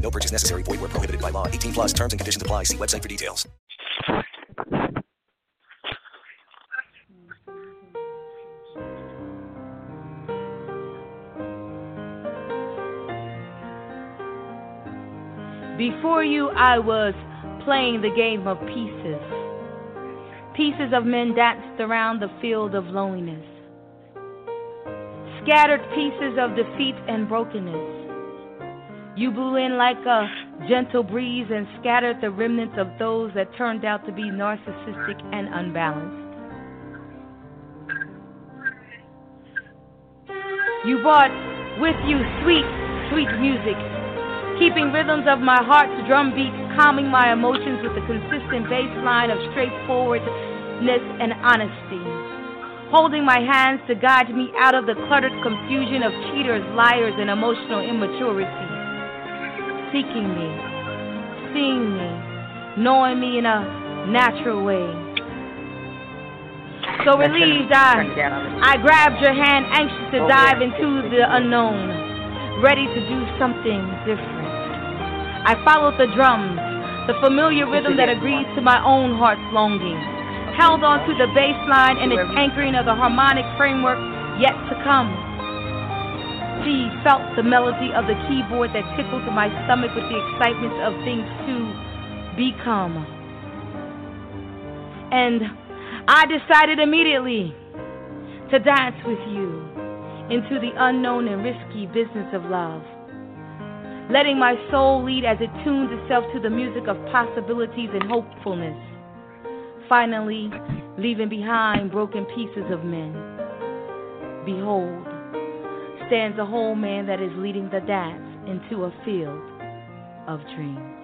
No purchase necessary. Void where prohibited by law. 18 plus terms and conditions apply. See website for details. Before you, I was playing the game of pieces. Pieces of men danced around the field of loneliness. Scattered pieces of defeat and brokenness. You blew in like a gentle breeze and scattered the remnants of those that turned out to be narcissistic and unbalanced. You brought with you sweet, sweet music, keeping rhythms of my heart's drumbeat, calming my emotions with a consistent bass line of straightforwardness and honesty. Holding my hands to guide me out of the cluttered confusion of cheaters, liars, and emotional immaturity. Seeking me, seeing me, knowing me in a natural way. So relieved, I, I grabbed your hand, anxious to dive into the unknown, ready to do something different. I followed the drums, the familiar rhythm that agrees to my own heart's longing, held on to the bass line and its anchoring of the harmonic framework yet to come. See, felt the melody of the keyboard that tickled my stomach with the excitement of things to become. And I decided immediately to dance with you into the unknown and risky business of love. Letting my soul lead as it tunes itself to the music of possibilities and hopefulness. Finally, leaving behind broken pieces of men. Behold, stands a whole man that is leading the dance into a field of dreams.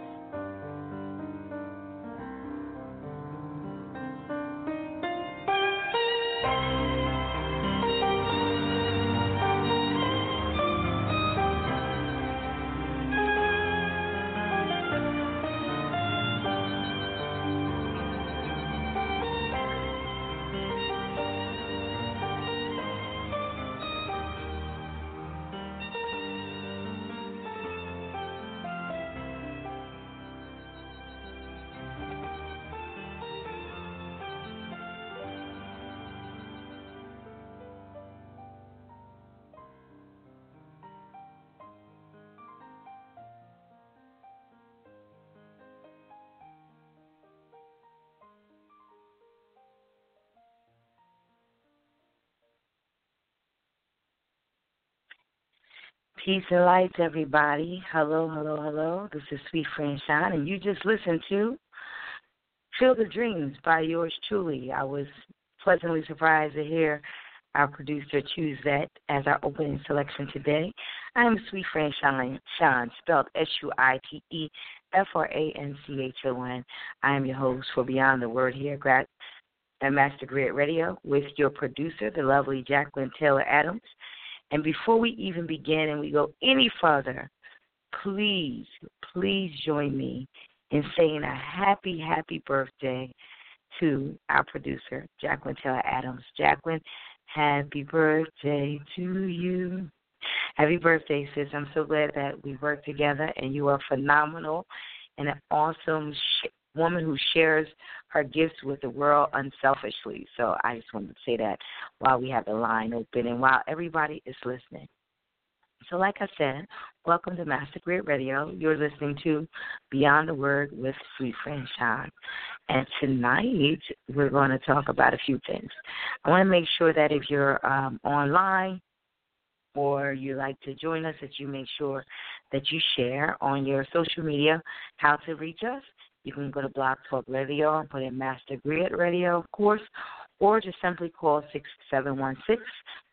Peace and lights, everybody. Hello, hello, hello. This is Suite Franchon, and you just listened to Field of Dreams by yours truly. I was pleasantly surprised to hear our producer choose that as our opening selection today. I am Suite Franchon, Shine spelled S U I T E F R A N C H O N. I am your host for Beyond the Word here at Master Griot Radio with your producer, the lovely Jacqueline Taylor Adams. And before we even begin and we go any further, please, please join me in saying a happy, happy birthday to our producer, Jacqueline Taylor Adams. Jacqueline, happy birthday to you. Happy birthday, sis. I'm so glad that we work together and you are phenomenal and an awesome woman who shares her gifts with the world unselfishly. So I just wanted to say that while we have the line open and while everybody is listening. So, like I said, welcome to Master Griot Radio. You're listening to Beyond the Word with Sweet Friend Shine. And tonight, we're going to talk about a few things. I want to make sure that if you're um, online or you like to join us, that you make sure that you share on your social media how to reach us. You can go to Blog Talk Radio and put in Master Griot Radio, of course, or just simply call 6716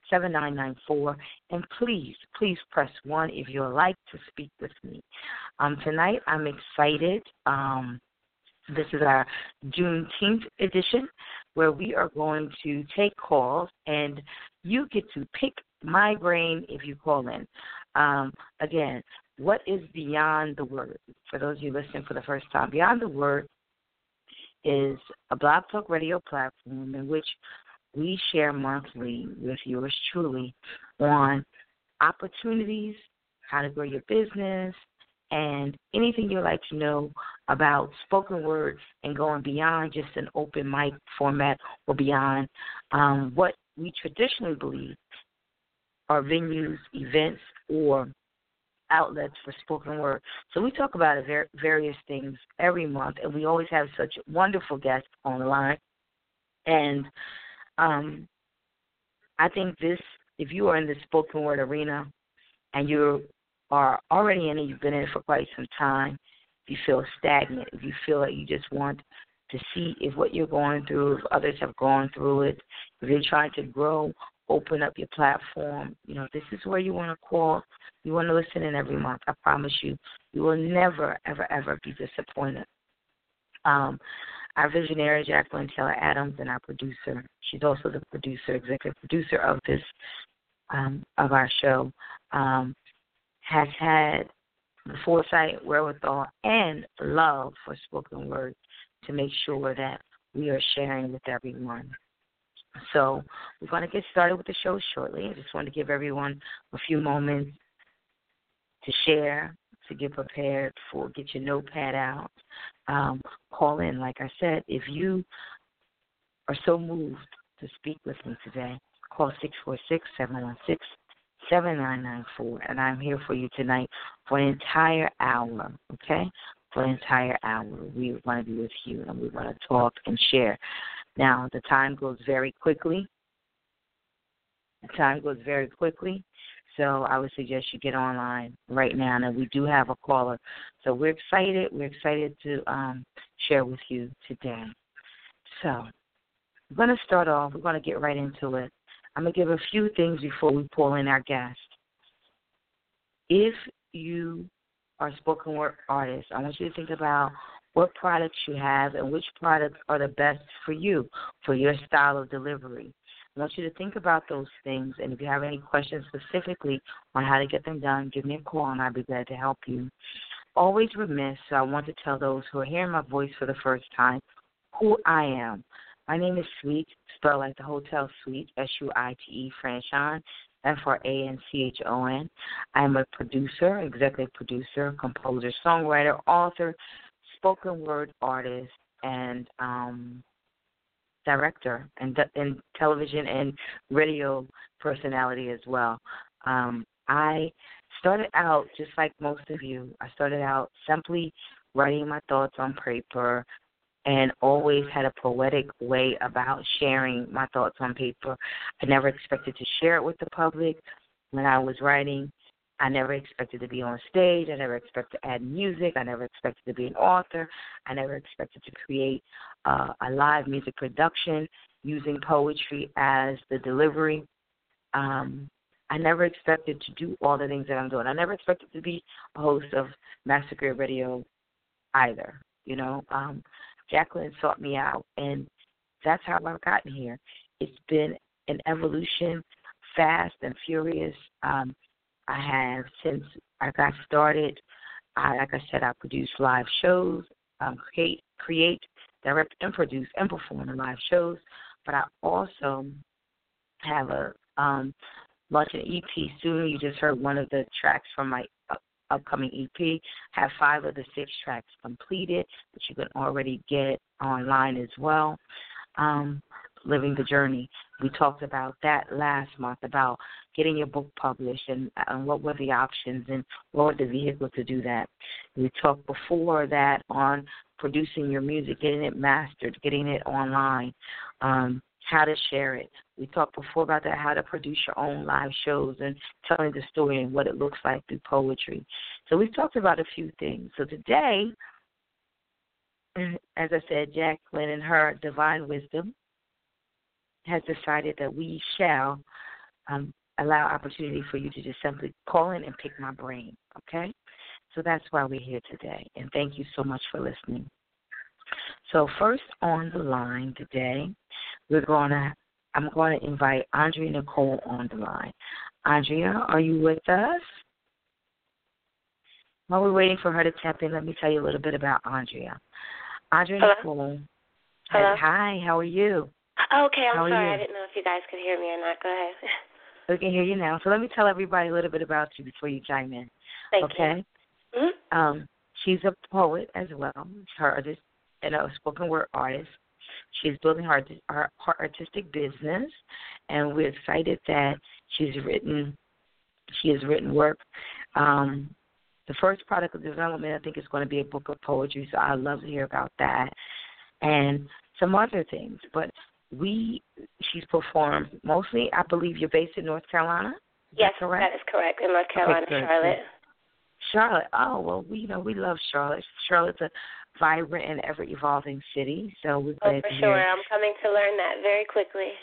7994. And please, please press 1 if you would like to speak with me. Um, tonight, I'm excited um, This is our Juneteenth edition where we are going to take calls and you get to pick my brain if you call in. Um, again, what is Beyond the Word? For those of you listening for the first time, Beyond the Word is a blog talk radio platform in which we share monthly with yours truly on opportunities, how to grow your business, and anything you'd like to know about spoken word and going beyond just an open mic format or beyond um, what we traditionally believe are venues, events, or outlets for spoken word. So we talk about various things every month, and we always have such wonderful guests on the line. And um, I think this, if you are in the spoken word arena and you are already in it, you've been in it for quite some time, if you feel stagnant, if you feel like you just want to see if what you're going through, if others have gone through it, if you're trying to grow, open up your platform, you know, this is where you want to call. You want to listen in every month. I promise you, you will never, ever, ever be disappointed. Um, our visionary, Jacqueline Taylor Adams, and our producer. She's also the producer, executive producer of this um, of our show. Um, has had the foresight, wherewithal, and love for spoken word to make sure that we are sharing with everyone. So we're going to get started with the show shortly. I just want to give everyone a few moments to share, to get prepared for, get your notepad out, um, call in. Like I said, if you are so moved to speak with me today, call six four six seven one six seven nine nine four, and I'm here for you tonight for an entire hour. Okay, for an entire hour, we want to be with you, and we want to talk and share. Now, the time goes very quickly. The time goes very quickly. So I would suggest you get online right now. And we do have a caller. So we're excited. We're excited to um, share with you today. So we're going to start off. We're going to get right into it. I'm going to give a few things before we pull in our guest. If you are a spoken word artist, I want you to think about what products you have and which products are the best for you, for your style of delivery. I want you to think about those things, and if you have any questions specifically on how to get them done, give me a call, and I'll be glad to help you. Always remiss, so I want to tell those who are hearing my voice for the first time who I am. My name is Suite, spelled like the hotel suite, S U I T E, Franchon, F R A N C H O N. I am a producer, executive producer, composer, songwriter, author, spoken word artist, and um, director and and television and radio personality as well. Um, I started out just like most of you. I started out simply writing my thoughts on paper and always had a poetic way about sharing my thoughts on paper. I never expected to share it with the public when I was writing. I never expected to be on stage. I never expected to add music. I never expected to be an author. I never expected to create uh, a live music production using poetry as the delivery. Um, I never expected to do all the things that I'm doing. I never expected to be a host of Master Griot Radio either. You know, um, Jacqueline sought me out, and that's how I've gotten here. It's been an evolution, fast and furious. Um, I have since I got started. I, like I said, I produce live shows, um, create, create, direct, and produce and perform live shows. But I also have a um, launch an EP soon. You just heard one of the tracks from my upcoming EP. Have five of the six tracks completed, which you can already get online as well. Um, Living the Journey. We talked about that last month about getting your book published and, and what were the options and what were the vehicles to do that. We talked before that on producing your music, getting it mastered, getting it online, um, how to share it. We talked before about that, how to produce your own live shows and telling the story and what it looks like through poetry. So we've talked about a few things. So today, as I said, Jacqueline and her divine wisdom has decided that we shall um, allow opportunity for you to just simply call in and pick my brain. Okay? So that's why we're here today. And thank you so much for listening. So first on the line today, we're gonna I'm going to invite Andrea Nicole on the line. Andrea, are you with us? While we're waiting for her to tap in, let me tell you a little bit about Andrea. Andrea Hello? Nicole. Hello? Hi, how are you? Okay, I'm sorry. you? I didn't know if you guys could hear me or not. Go ahead. We can hear you now. So let me tell everybody a little bit about you before you chime in. Thank okay? you. hmm Um, she's a poet as well. Her artist and a spoken word artist. She's building her, her her artistic business, and we're excited that she's written. She has written work. Um, the first product of development, I think, is going to be a book of poetry. So I'd love to hear about that, and some other things. But we, she's performed mostly. I believe you're based in North Carolina. Is Yes, that correct? that is correct. In North Carolina, good, Charlotte. Charlotte. Oh well, we you know we love Charlotte. Charlotte's a vibrant and ever evolving city, so we're glad Oh, for to sure. hear. I'm coming to learn that very quickly.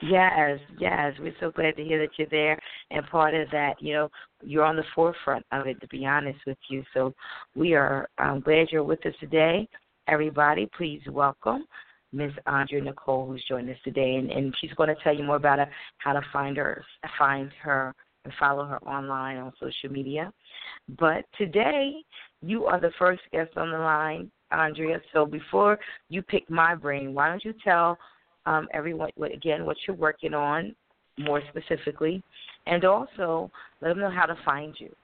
Yes, yes, we're so glad to hear that you're there, and part of that, you know, you're on the forefront of it. To be honest with you, so we are um, glad you're with us today. Everybody, please welcome Miss Andrea Nicole, who's joining us today, and, and she's going to tell you more about her, how to find her, find her, and follow her online on social media. But today, you are the first guest on the line, Andrea. So before you pick my brain, why don't you tell um, everyone what, again what you're working on more specifically, and also let them know how to find you.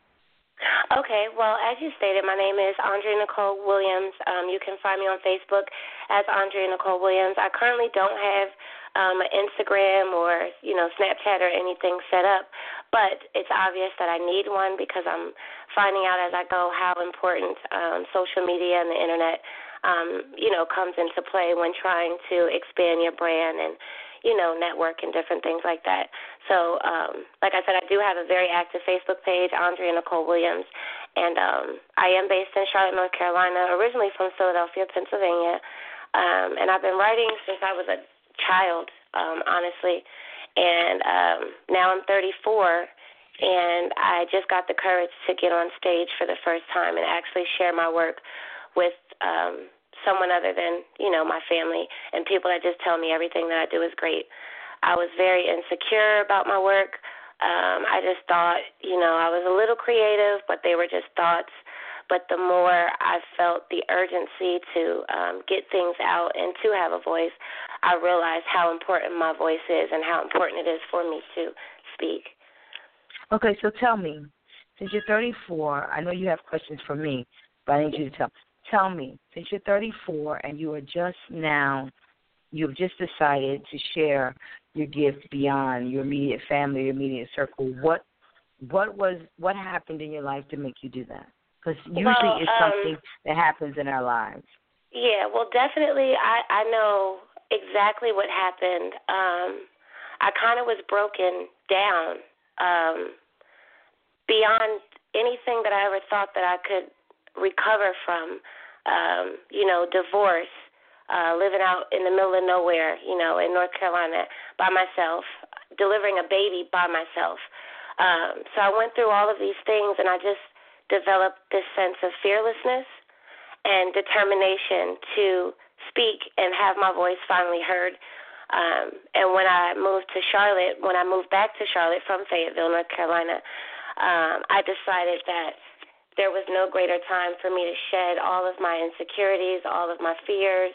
Okay, well, as you stated, my name is Andrea Nicole Williams. Um, you can find me on Facebook as Andrea Nicole Williams. I currently don't have um, an Instagram or you know Snapchat or anything set up, but it's obvious that I need one because I'm finding out as I go how important um, social media and the internet um, you know comes into play when trying to expand your brand and you know, network and different things like that. So, um, like I said, I do have a very active Facebook page, Andrea Nicole Williams, and um, I am based in Charlotte, North Carolina, originally from Philadelphia, Pennsylvania, um, and I've been writing since I was a child, um, honestly, and um, now I'm 34. And I just got the courage to get on stage for the first time and actually share my work with um, someone other than you know my family and people that just tell me everything that I do is great. I was very insecure about my work. Um, I just thought, you know, I was a little creative, but they were just thoughts. But the more I felt the urgency to um, get things out and to have a voice, I realized how important my voice is and how important it is for me to speak. Okay, so tell me, since you're 34, I know you have questions for me, but I need you to tell. Tell me, since you're 34 and you are just now, you've just decided to share your gift beyond your immediate family, your immediate circle. What, what was, what happened in your life to make you do that? Because usually Well, it's um, something that happens in our lives. Yeah, well, definitely, I I know exactly what happened. Um, I kind of was broken down um, beyond anything that I ever thought that I could recover from. Um, you know, divorce, uh, living out in the middle of nowhere, you know, in North Carolina by myself, delivering a baby by myself. Um, so I went through all of these things, and I just developed this sense of fearlessness and determination to speak and have my voice finally heard. Um, and when I moved to Charlotte, when I moved back to Charlotte from Fayetteville, North Carolina, um, I decided that there was no greater time for me to shed all of my insecurities, all of my fears,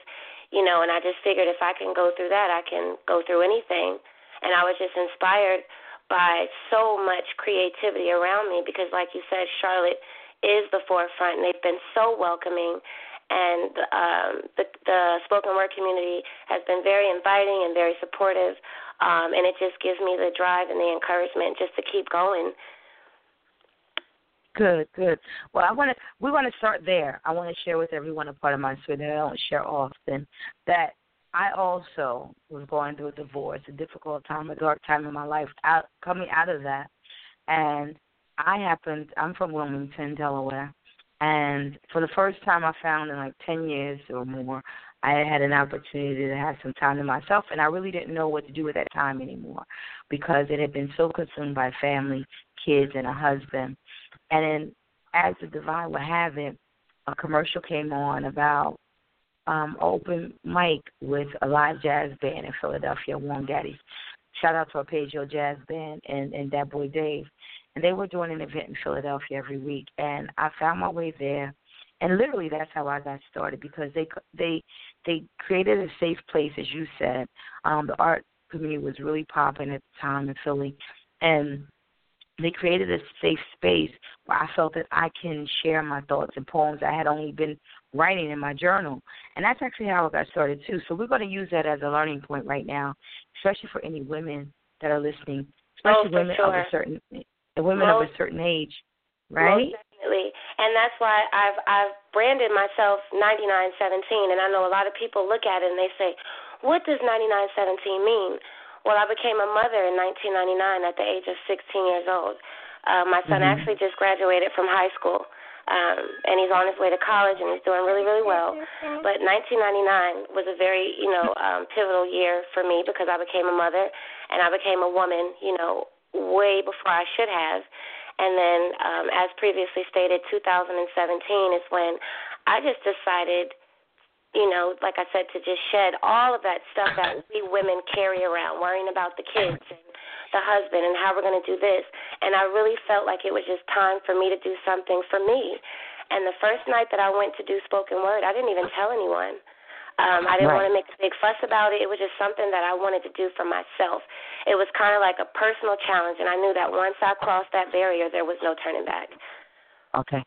you know, and I just figured if I can go through that, I can go through anything. And I was just inspired by so much creativity around me because, like you said, Charlotte is the forefront, and they've been so welcoming. And um, the, the spoken word community has been very inviting and very supportive, um, and it just gives me the drive and the encouragement just to keep going. Good, good. Well, I want to. We want to start there. I want to share with everyone a part of my story that I don't share often. That I also was going through a divorce, a difficult time, a dark time in my life. Out coming out of that, and I happened. I'm from Wilmington, Delaware, and for the first time, I found in like ten years or more, I had an opportunity to have some time to myself, and I really didn't know what to do with that time anymore because it had been so consumed by family, kids, and a husband. And then, as the divine would have it, a commercial came on about um open mic with a live jazz band in Philadelphia, Warmdaddy's. Shout out to Arpeggio Jazz Band and and that boy Dave. And they were doing an event in Philadelphia every week, and I found my way there. And literally, that's how I got started because they they they created a safe place, as you said. Um, the art community was really popping at the time in Philly, and they created a safe space where I felt that I can share my thoughts and poems I had only been writing in my journal. And that's actually how I got started too. So we're going to use that as a learning point right now, especially for any women that are listening, especially oh, women sure. of a certain eh, women most, of a certain age, right? Definitely. And that's why I've I've branded myself 9917 and I know a lot of people look at it and they say, "What does 9917 mean?" Well, I became a mother in 1999 at the age of 16 years old. Uh, my son mm-hmm. actually just graduated from high school, um, and he's on his way to college, and he's doing really, really well. But 1999 was a very, you know, um, pivotal year for me because I became a mother, and I became a woman, you know, way before I should have. And then, um, as previously stated, 2017 is when I just decided you know, like I said, to just shed all of that stuff that we women carry around, worrying about the kids and the husband and how we're going to do this. And I really felt like it was just time for me to do something for me. And the first night that I went to do spoken word, I didn't even tell anyone. Um, I didn't right. want to make a big fuss about it. It was just something that I wanted to do for myself. It was kind of like a personal challenge, and I knew that once I crossed that barrier, there was no turning back. Okay.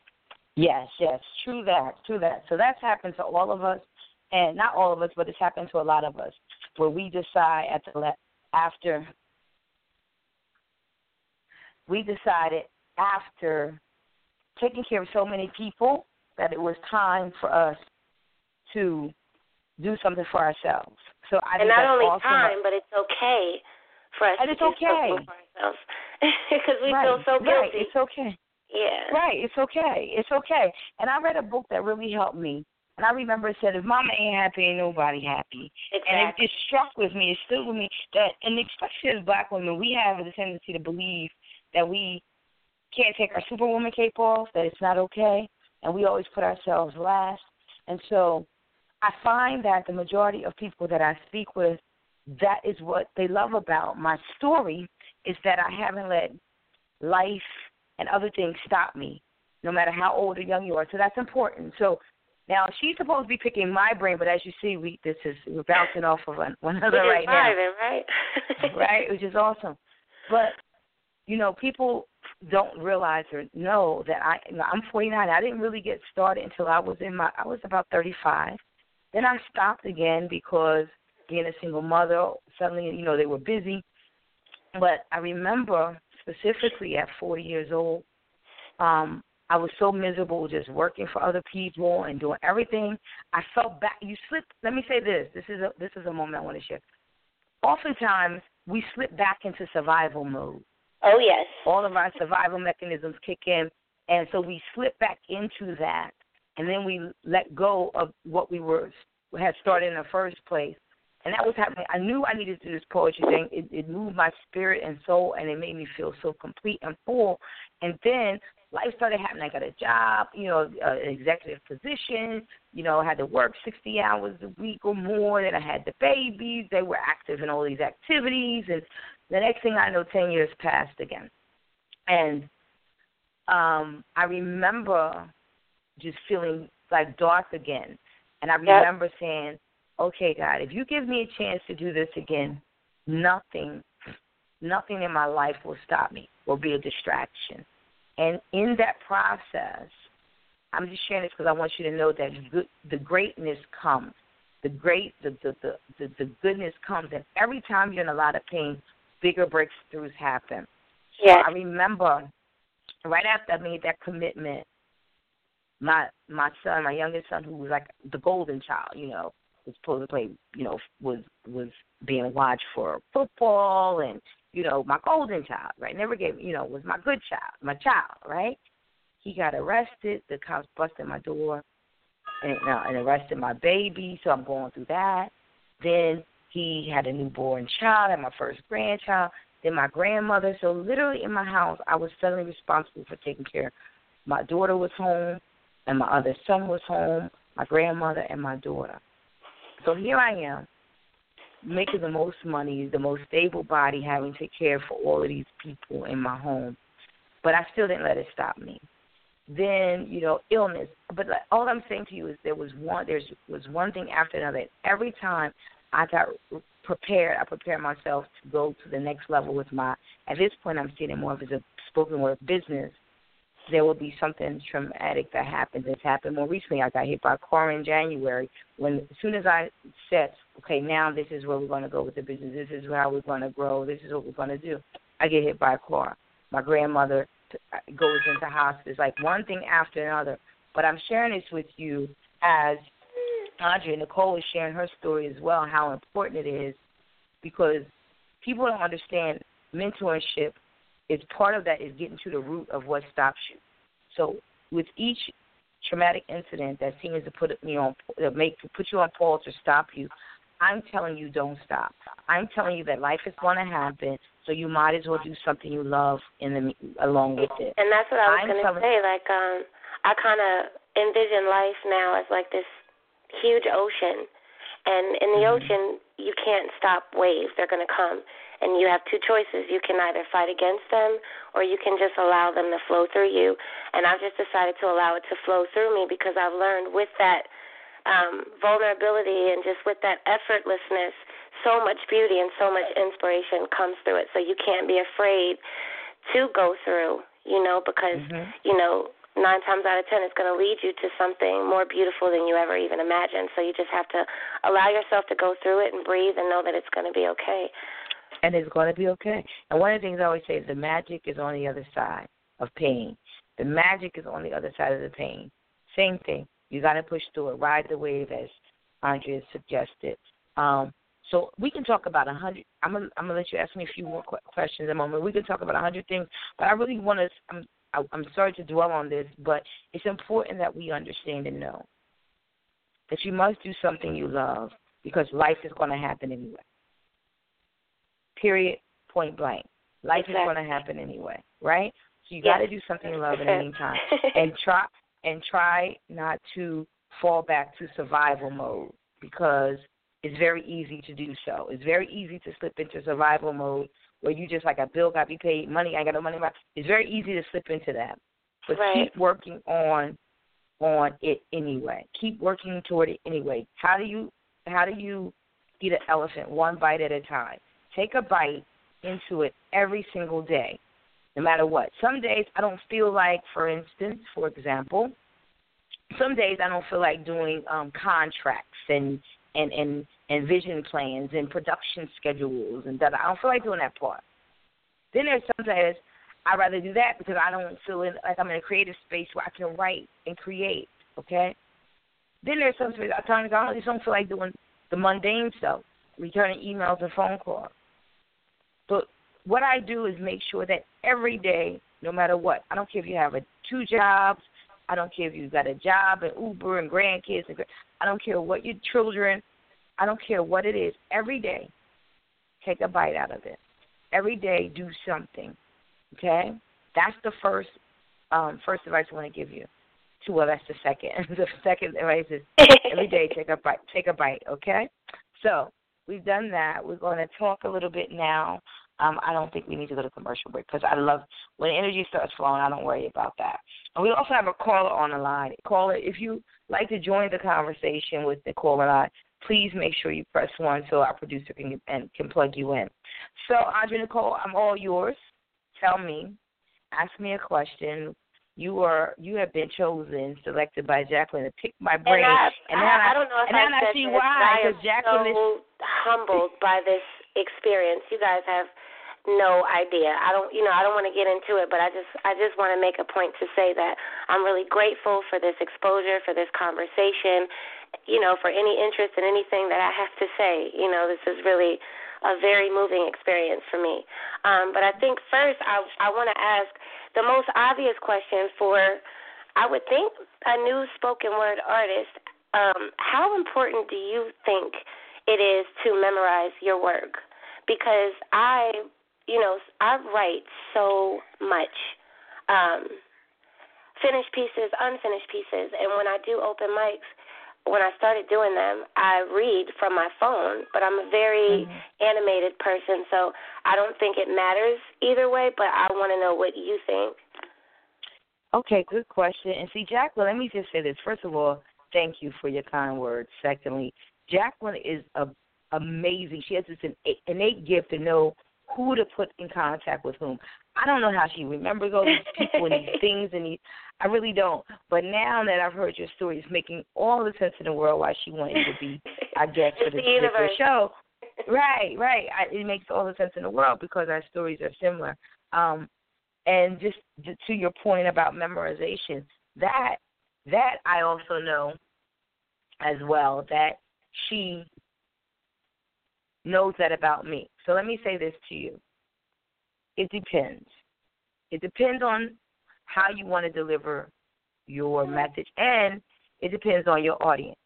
Yes, yes, true that, true that. So that's happened to all of us and not all of us, but it's happened to a lot of us, where we decide at the le- after we decided after taking care of so many people that it was time for us to do something for ourselves. So I and not only awesome. time, but it's okay for us and to it's do okay. something for ourselves because we right. feel so guilty. Right, it's okay. Yeah. Right, it's okay. It's okay. And I read a book that really helped me and I remember it said, if mama ain't happy, ain't nobody happy. Exactly. And it, it struck with me, it stood with me that, and especially as black women, we have the tendency to believe that we can't take our superwoman cape off, that it's not okay, and we always put ourselves last. And so I find that the majority of people that I speak with, that is what they love about my story is that I haven't let life and other things stop me, no matter how old or young you are. So that's important. So now she's supposed to be picking my brain, but as you see, we this is we're bouncing off of one, one another right now. right? right, which is awesome. But you know, people don't realize or know that I I'm 49. I didn't really get started until I was in my I was about 35. Then I stopped again because being a single mother, suddenly you know they were busy. But I remember specifically at 40 years old, um, I was so miserable just working for other people and doing everything. I felt back. You slip. Let me say this. This is a this is a moment I want to share. Oftentimes we slip back into survival mode. Oh yes. All of our survival mechanisms kick in, and so we slip back into that, and then we let go of what we were had started in the first place. And that was happening. I knew I needed to do this poetry thing. It, it moved my spirit and soul, and it made me feel so complete and full. And then life started happening. I got a job, you know, uh, an executive position. You know, I had to work 60 hours a week or more. Then I had the babies. They were active in all these activities. And the next thing I know, 10 years passed again. And um, I remember just feeling like dark again. And I remember yep. saying, okay, God, if you give me a chance to do this again, nothing, nothing in my life will stop me, will be a distraction. And in that process, I'm just sharing this because I want you to know that good, the greatness comes. The great, the, the the, the the goodness comes, and every time you're in a lot of pain, bigger breakthroughs happen. Yeah. So I remember right after I made that commitment, my my son, my youngest son, who was like the golden child, you know, was supposed to play, you know, was was being watched for football and you know, my golden child, right? Never gave, you know, was my good child, my child, right? He got arrested. The cops busted my door and, uh, and arrested my baby. So I'm going through that. Then he had a newborn child, had my first grandchild. Then my grandmother. So literally in my house, I was suddenly responsible for taking care. My daughter was home, and my other son was home. My grandmother and my daughter. So here I am, making the most money, the most stable body, having to care for all of these people in my home. But I still didn't let it stop me. Then, you know, illness. But all I'm saying to you is there was one there's was one thing after another. Every time I got prepared, I prepared myself to go to the next level with my at this point I'm seeing it more of as a spoken word business there will be something traumatic that happens. It's happened more recently. I got hit by a car in January. When as soon as I said, okay, now this is where we're going to go with the business. This is how we're going to grow. This is what we're going to do. I get hit by a car. My grandmother uh, goes into hospice. Like one thing after another. But I'm sharing this with you as Andrea Nicole is sharing her story as well. How important it is because people don't understand mentorship is part of that is getting to the root of what stops you. So with each traumatic incident that seems to put me on, that make put you on pause or stop you, I'm telling you don't stop. I'm telling you that life is going to happen, so you might as well do something you love in the along with it. And that's what I was going to say. Like, um, I kind of envision life now as like this huge ocean, and in the mm-hmm. ocean you can't stop waves. They're going to come and you have two choices. You can either fight against them or you can just allow them to flow through you. And I've just decided to allow it to flow through me because I've learned with that um, vulnerability and just with that effortlessness, so much beauty and so much inspiration comes through it. So you can't be afraid to go through, you know, because, mm-hmm. you know, nine times out of ten it's going to lead you to something more beautiful than you ever even imagined. So you just have to allow yourself to go through it and breathe and know that it's going to be okay and it's going to be okay. And one of the things I always say is the magic is on the other side of pain. The magic is on the other side of the pain. Same thing. You got to push through it. Ride the wave, as Andrea suggested. Um, so we can talk about a hundred. I'm gonna I'm gonna let you ask me a few more questions in a moment. We can talk about a hundred things, but I really want to. I'm I'm sorry to dwell on this, but it's important that we understand and know that you must do something you love because life is going to happen anyway. Period. Point blank. Life exactly. is going to happen anyway, right? So you yes. got to do something you love in the meantime, and try and try not to fall back to survival mode because it's very easy to do so. It's very easy to slip into survival mode where you just like a bill got to be paid, money I ain't got no money. It's very easy to slip into that, but right. keep working on on it anyway. Keep working toward it anyway. How do you how do you eat an elephant one bite at a time? Take a bite into it every single day, no matter what. Some days I don't feel like, for instance, for example, some days I don't feel like doing um, contracts and and and and vision plans and production schedules and that. I don't feel like doing that part. Then there's some days I'd rather do that because I don't feel like I'm in a creative space where I can write and create. Okay. Then there's some times I just don't feel like doing the mundane stuff, returning emails and phone calls. But what I do is make sure that every day, no matter what, I don't care if you have a two jobs, I don't care if you got a job and Uber and grandkids, and I don't care what your children, I don't care what it is. Every day, take a bite out of it. Every day, do something. Okay, that's the first um, first advice I want to give you. Two, well, that's the second. the second advice is every day take a bite. Take a bite. Okay, so we've done that. We're going to talk a little bit now. Um, I don't think we need to go to commercial break because I love when energy starts flowing. I don't worry about that. And we also have a caller on the line. Caller, if you like to join the conversation with the caller line, please make sure you press one so our producer can and can plug you in. So, Audrey Nicole, I'm all yours. Tell me, ask me a question you are you have been chosen, selected by Jacqueline to pick my brain. And, I, and I, I, I don't know if and I, I see why because Jacqueline so is humbled by this experience. You guys have no idea. I don't, you know, I don't want to get into it, but I just, I just want to make a point to say that I'm really grateful for this exposure, for this conversation, you know, for any interest in anything that I have to say. You know, this is really a very moving experience for me. Um, but I think first, I, I want to ask the most obvious question for, I would think, a new spoken word artist um, how important do you think it is to memorize your work? Because I, you know, I write so much. Um, finished pieces, unfinished pieces, and when I do open mics, when I started doing them, I read from my phone, but I'm a very mm-hmm. animated person, so I don't think it matters either way, but I want to know what you think. Okay, good question. And see, Jacqueline, let me just say this. First of all, thank you for your kind words. Secondly, Jacqueline is a, amazing. She has this innate gift to know who to put in contact with whom. I don't know how she remembers all these people and these things, and these, I really don't. But now that I've heard your story, it's making all the sense in the world why she wanted to be I guess for this particular show. Right, right. I, it makes all the sense in the world because our stories are similar. Um, and just to your point about memorization, that that I also know as well that she knows that about me. So let me say this to you. It depends. It depends on how you want to deliver your message, and it depends on your audience.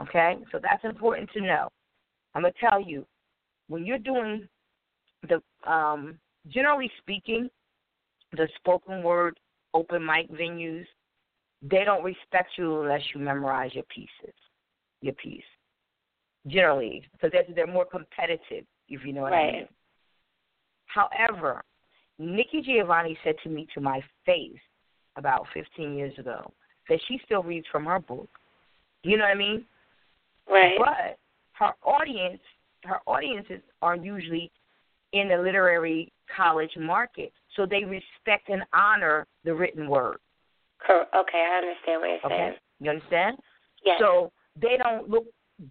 Okay? So that's important to know. I'm going to tell you when you're doing the, um, generally speaking, the spoken word open mic venues, they don't respect you unless you memorize your pieces, your piece. Generally, because they're, they're more competitive, if you know what right. I mean. However, Nikki Giovanni said to me to my face about 15 years ago that she still reads from her book. You know what I mean? Right. But her audience, her audiences are usually in the literary college market, so they respect and honor the written word. Okay, I understand what you're saying. Okay, you understand? Yes. So they don't look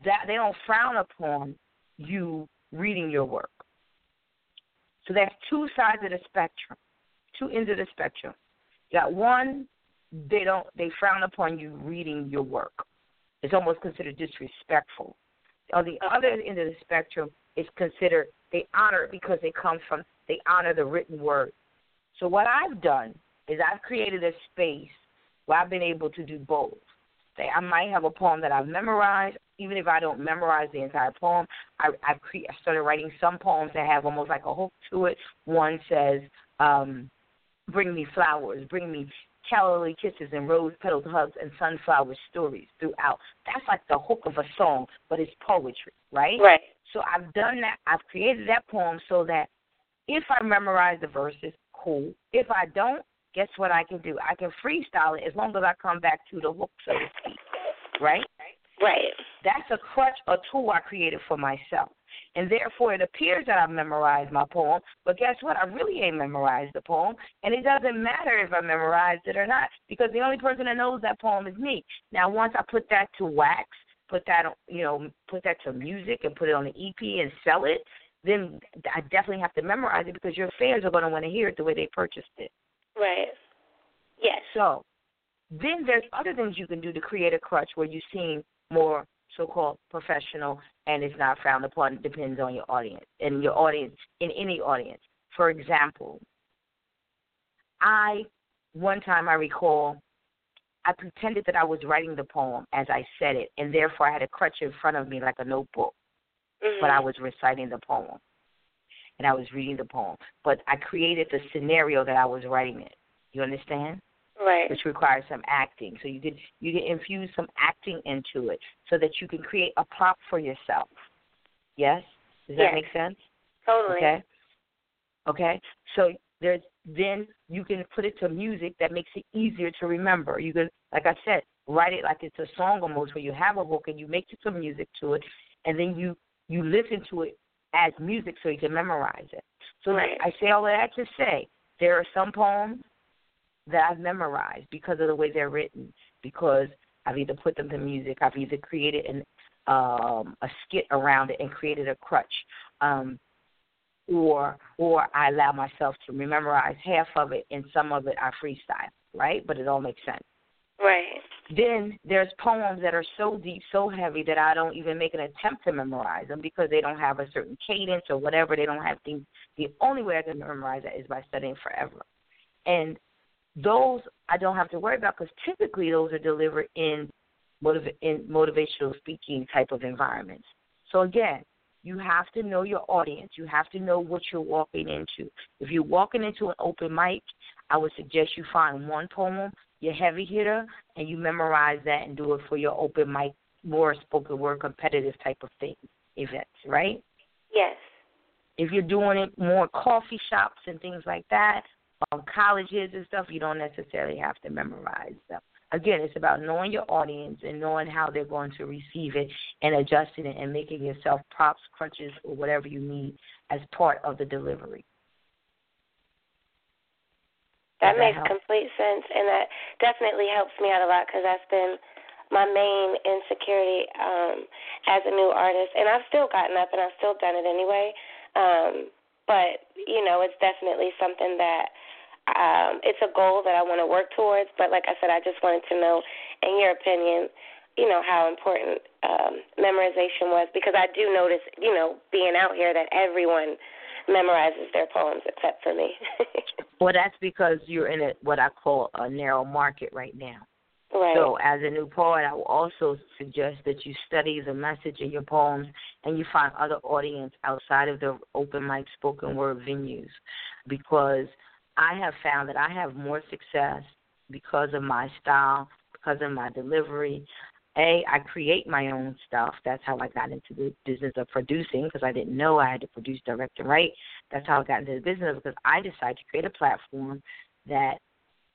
that they don't frown upon you reading your work. So that's two sides of the spectrum, two ends of the spectrum. You got one, they don't they frown upon you reading your work. It's almost considered disrespectful. On the other end of the spectrum, it's considered they honor it because it comes from they honor the written word. So what I've done is I've created a space where I've been able to do both. Say I might have a poem that I've memorized, even if I don't memorize the entire poem. I I've cre- I started writing some poems that have almost like a hook to it. One says, um, "Bring me flowers, bring me calorie kisses and rose petaled hugs and sunflower stories throughout. That's like the hook of a song, but it's poetry, right? Right. So I've done that. I've created that poem so that if I memorize the verses, cool. If I don't, guess what I can do? I can freestyle it as long as I come back to the hook, so to speak. Right? Right. That's a crutch, a tool I created for myself. And therefore, it appears that I've memorized my poem, but guess what? I really ain't memorized the poem, and it doesn't matter if I memorized it or not, because the only person that knows that poem is me. Now, once I put that to wax, put that, you know, put that to music and put it on an EP and sell it, then I definitely have to memorize it because your fans are going to want to hear it the way they purchased it. Right. Yes. So then there's other things you can do to create a crutch where you seem more so-called professional and it's not frowned upon. It depends on your audience and your audience in any audience. For example, I one time I recall I pretended that I was writing the poem as I said it, and therefore I had a crutch in front of me like a notebook. Mm-hmm. But I was reciting the poem, and I was reading the poem. But I created the scenario that I was writing it. You understand? Right. Which requires some acting. So you can you can infuse some acting into it so that you can create a prop for yourself. Yes? Does that make sense? Totally. Okay. Okay. So there's then you can put it to music that makes it easier to remember. You can like I said, write it like it's a song almost where you have a hook and you make some music to it and then you you listen to it as music so you can memorize it. So right. I say all of that to say there are some poems that I've memorized because of the way they're written, because I've either put them to music, I've either created an um, a skit around it and created a crutch, um, or or I allow myself to memorize half of it and some of it I freestyle, right? But it all makes sense. Right. Then there's poems that are so deep, so heavy that I don't even make an attempt to memorize them because they don't have a certain cadence or whatever. They don't have things. The only way I can memorize that is by studying forever. And those I don't have to worry about because typically those are delivered in motiv- in motivational speaking type of environments. So again, you have to know your audience. You have to know what you're walking into. If you're walking into an open mic, I would suggest you find one poem, your heavy hitter, and you memorize that and do it for your open mic more spoken word competitive type of thing events, right? Yes. If you're doing it more coffee shops and things like that, um, colleges and stuff, you don't necessarily have to memorize them. Again, it's about knowing your audience and knowing how they're going to receive it and adjusting it and making yourself props, crutches, or whatever you need as part of the delivery. That, that makes help? complete sense, and that definitely helps me out a lot because that's been my main insecurity um, as a new artist. And I've still gotten up and I've still done it anyway. Um, but you know, it's definitely something that um, it's a goal that I want to work towards. But like I said, I just wanted to know, in your opinion, you know how important um, memorization was because I do notice, you know, being out here that everyone memorizes their poems except for me. well, that's because you're in a what I call a narrow market right now. Right. So, as a new poet, I will also suggest that you study the message in your poems and you find other audience outside of the open mic spoken word venues, because I have found that I have more success because of my style, because of my delivery. A, I create my own stuff. That's how I got into the business of producing because I didn't know I had to produce, direct, and write. That's how I got into the business because I decided to create a platform that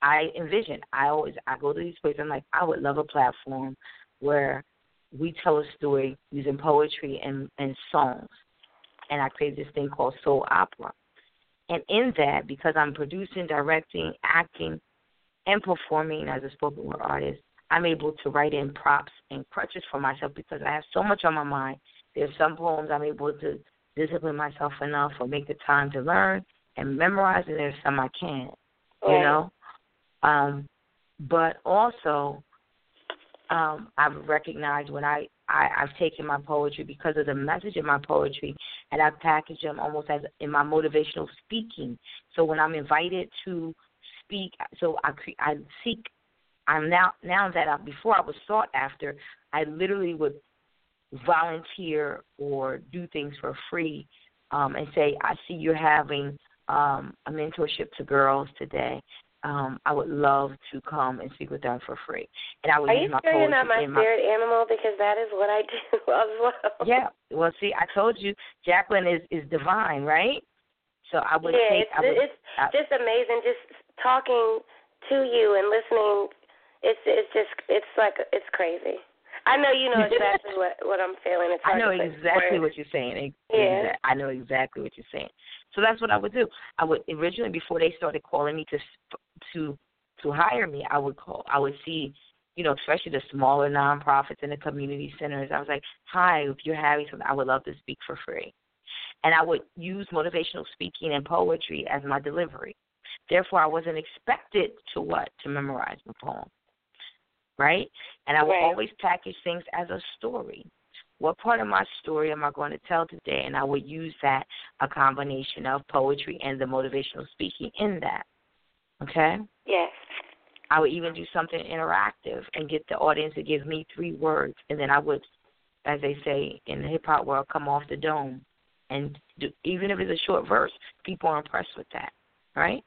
I envision. I always I go to these places. I'm like, I would love a platform where we tell a story using poetry and and songs. And I created this thing called Soul Opera. And in that, because I'm producing, directing, acting, and performing as a spoken word artist, I'm able to write in props and crutches for myself because I have so much on my mind. There's some poems I'm able to discipline myself enough or make the time to learn and memorize, and there's some I can't. You know, um, but also, um, I've recognized when I, I I've taken my poetry because of the message in my poetry, and I've packaged them almost as in my motivational speaking. So when I'm invited to speak, so I cre- I seek. I'm now now that I, before I was sought after, I literally would volunteer or do things for free um, and say, I see you're having um, a mentorship to girls today um, I would love to come and speak with them for free. And I would Are use you my sure you're not my spirit my... animal? Because that is what I do as well. Yeah. Well, see, I told you, Jacqueline is is divine, right? So I would yeah, take. it's, would, it's I, just amazing. Just talking to you and listening. It's it's just it's like it's crazy. I know you know exactly what what I'm feeling. It's I know exactly what you're saying. Yeah. I know exactly what you're saying. So that's what I would do. I would originally before they started calling me to to to hire me, I would call. I would see, you know, especially the smaller nonprofits and the community centers. I was like, "Hi, if you're having something, I would love to speak for free," and I would use motivational speaking and poetry as my delivery. Therefore, I wasn't expected to what to memorize my poem, right? And I would right. always package things as a story. What part of my story am I going to tell today? And I would use that a combination of poetry and the motivational speaking in that. Okay? Yes. I would even do something interactive and get the audience to give me three words, and then I would, as they say in the hip hop world, come off the dome, and do, even if it's a short verse, people are impressed with that, right?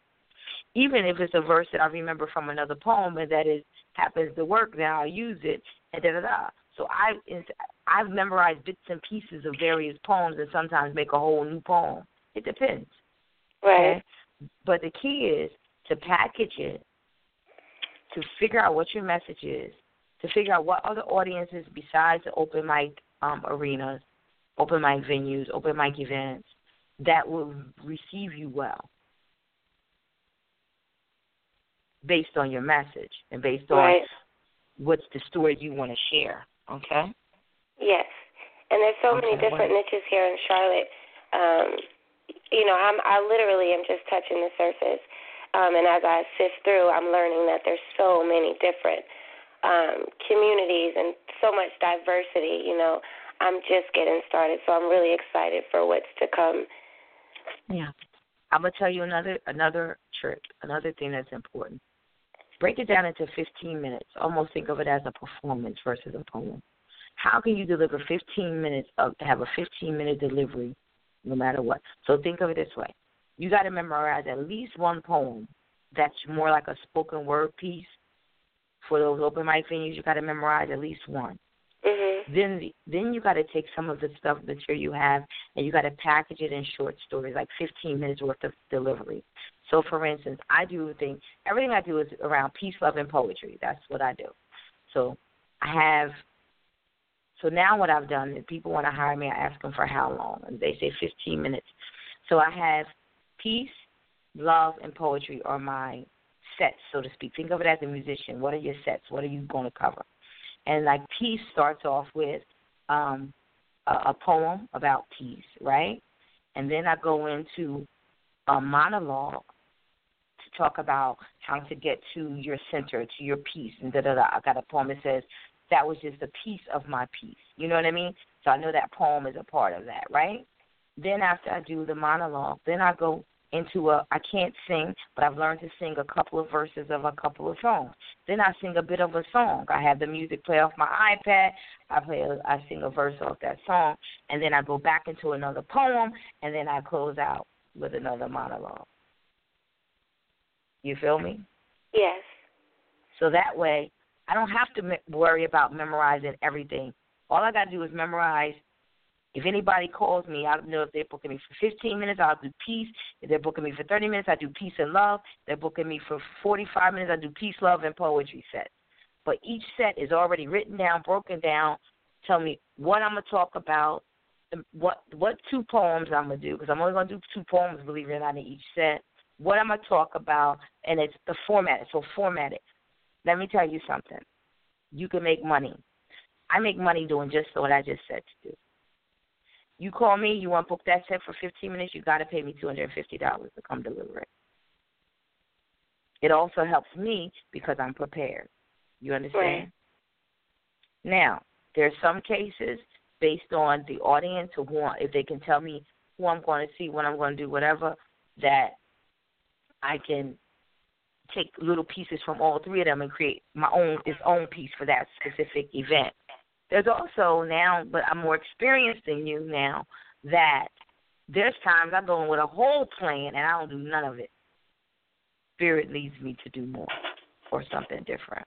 Even if it's a verse that I remember from another poem and that is happens to work, then I'll use it, and da da da. So I I've memorized bits and pieces of various poems, and sometimes make a whole new poem. It depends. Right. Okay? But the key is to package it, to figure out what your message is, to figure out what other audiences besides the open mic um, arenas, open mic venues, open mic events that will receive you well based on your message and based right. on what's the story you want to share. Okay? Yes. And there's so okay, many different well. niches here in Charlotte. Um, you know, I'm I literally am just touching the surface. Um, and as I sift through, I'm learning that there's so many different um, communities and so much diversity. You know, I'm just getting started, so I'm really excited for what's to come. Yeah, I'm gonna tell you another another trick, another thing that's important. Break it down into 15 minutes. Almost think of it as a performance versus a poem. How can you deliver 15 minutes of have a 15 minute delivery, no matter what? So think of it this way: you got to memorize at least one poem that's more like a spoken word piece. For those open mic venues, you got to memorize at least one. Mm-hmm. Then then you got to take some of the stuff material you have and you got to package it in short stories, like 15 minutes worth of delivery. So, for instance, I do things. Everything I do is around peace, love, and poetry. That's what I do. So, I have. So now what I've done is people want to hire me. I ask them for how long, and they say 15 minutes. So I have peace, love, and poetry are my sets, so to speak. Think of it as a musician. What are your sets? What are you going to cover? And like peace starts off with um, a, a poem about peace, right? And then I go into a monologue talk about how to get to your center, to your peace, and da da da. I got a poem that says that was just a piece of my peace. You know what I mean? So I know that poem is a part of that, right? Then after I do the monologue, then I go into a I can't sing, but I've learned to sing a couple of verses of a couple of songs. Then I sing a bit of a song. I have the music play off my iPad. I play I sing a verse off that song, and then I go back into another poem, and then I close out with another monologue. You feel me? Yes. So that way, I don't have to me- worry about memorizing everything. All I got to do is memorize if anybody calls me, I know if they're booking me for 15 minutes, I'll do peace. If they're booking me for 30 minutes, I do peace and love. If they're booking me for 45 minutes, I do peace, love, and poetry sets. But each set is already written down, broken down. Tell me what I'm gonna talk about, um, what what two poems I'm gonna do because I'm only gonna do two poems, believe it or not, in each set. What I'm gonna talk about, and it's the format. So formatted. Let me tell you something. You can make money. I make money doing just what I just said to do. You call me, you want to book that set for 15 minutes, you got to pay me $250 to come deliver it. It also helps me because I'm prepared. You understand? Right. Now, there's some cases based on the audience who, if they can tell me who I'm going to see, what I'm going to do, whatever, that I can take little pieces from all three of them and create my own its own piece for that specific event. There's also now, but I'm more experienced than you now, that there's times I go in with a whole plan and I don't do none of it. Spirit leads me to do more or something different.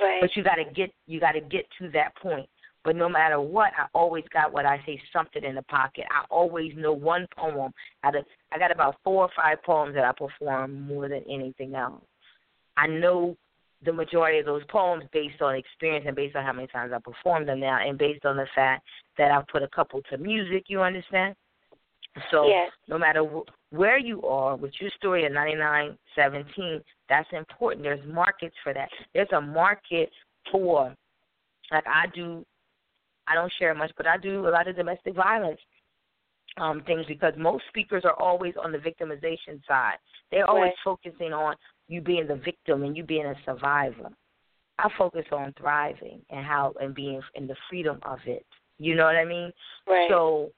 Right. But you gotta get you gotta get to that point. But no matter what, I always got what I say something in the pocket. I always know one poem. Out of I got about four or five poems that I perform more than anything else. I know the majority of those poems based on experience and based on how many times I performed them now, and based on the fact that I've put a couple to music. You understand? So yes. no matter wh- where you are with your story at 9917, that's important. There's markets for that. There's a market for, like I do. I don't share much, but I do a lot of domestic violence um, things because most speakers are always on the victimization side. They're always right. focusing on you being the victim and you being a survivor. I focus on thriving and how and being in the freedom of it. You know what I mean? Right. So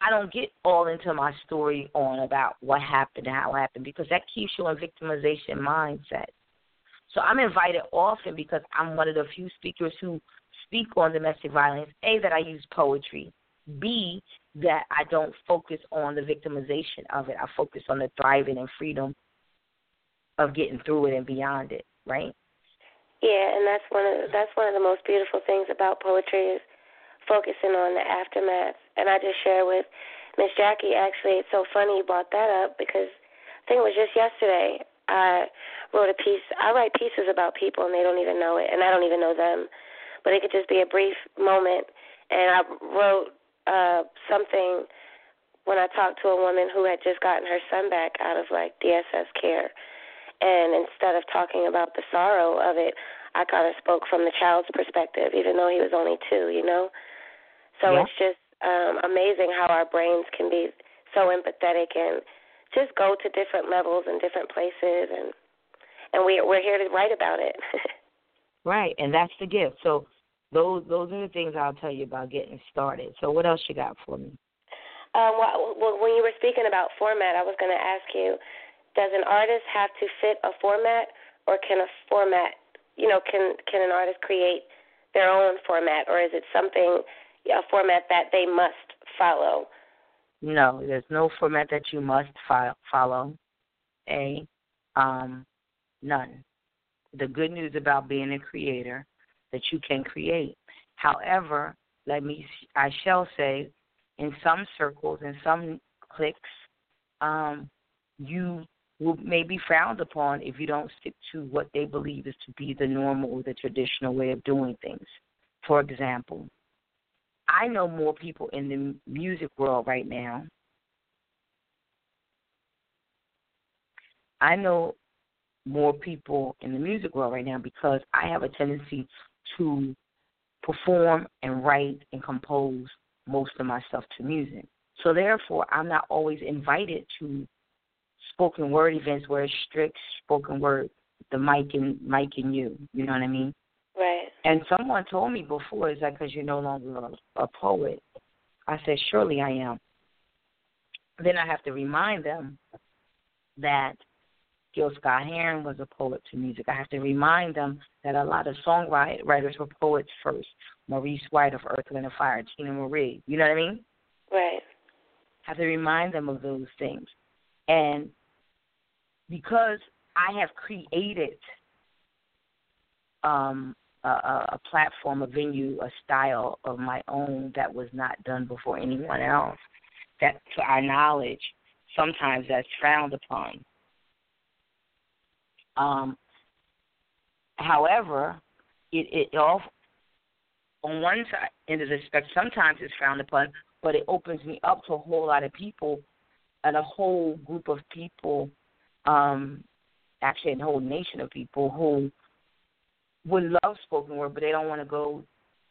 I don't get all into my story on about what happened and how it happened because that keeps you in victimization mindset. So I'm invited often because I'm one of the few speakers who speak on domestic violence. A that I use poetry. B that I don't focus on the victimization of it. I focus on the thriving and freedom of getting through it and beyond it, right? Yeah, and that's one of that's one of the most beautiful things about poetry is focusing on the aftermath. And I just share with Miss Jackie. Actually, it's so funny you brought that up because I think it was just yesterday. I wrote a piece. I write pieces about people and they don't even know it, and I don't even know them. But it could just be a brief moment. And I wrote uh something when I talked to a woman who had just gotten her son back out of like DSS care and instead of talking about the sorrow of it, I kind of spoke from the child's perspective, even though he was only two, you know? So yeah. it's just um, amazing how our brains can be so empathetic and just go to different levels and different places, and and we we're here to write about it. right, and that's the gift. So those those are the things I'll tell you about getting started. So what else you got for me? Um, well, when you were speaking about format, I was going to ask you does an artist have to fit a format or can a format you know can can an artist create their own format or is it something a format that they must follow no there's no format that you must fo- follow a um none the good news about being a creator that you can create However, let me I shall say, in some circles, in some cliques, um, you will may be frowned upon if you don't stick to what they believe is to be the normal or the traditional way of doing things. For example, I know more people in the music world right now. I know more people in the music world right now because I have a tendency to perform and write and compose most of my stuff to music. So therefore, I'm not always invited to spoken word events where it's strict spoken word, the mic and mic and you. You know what I mean? Right. And someone told me before, is that because you're no longer a, a poet? I said, surely I am. Then I have to remind them that Gil Scott Heron was a poet to music. I have to remind them that a lot of songwriters were poets first. Maurice White of Earth, Wind and Fire, Teena Marie. You know what I mean? Right. I have to remind them of those things. And because I have created um, a, a platform, a venue, a style of my own that was not done before anyone else, that to our knowledge, sometimes that's frowned upon. Um, however, it, it all on one side end of the spectrum, sometimes it's frowned upon, but it opens me up to a whole lot of people and a whole group of people, um, actually a whole nation of people who would love spoken word, but they don't want to go.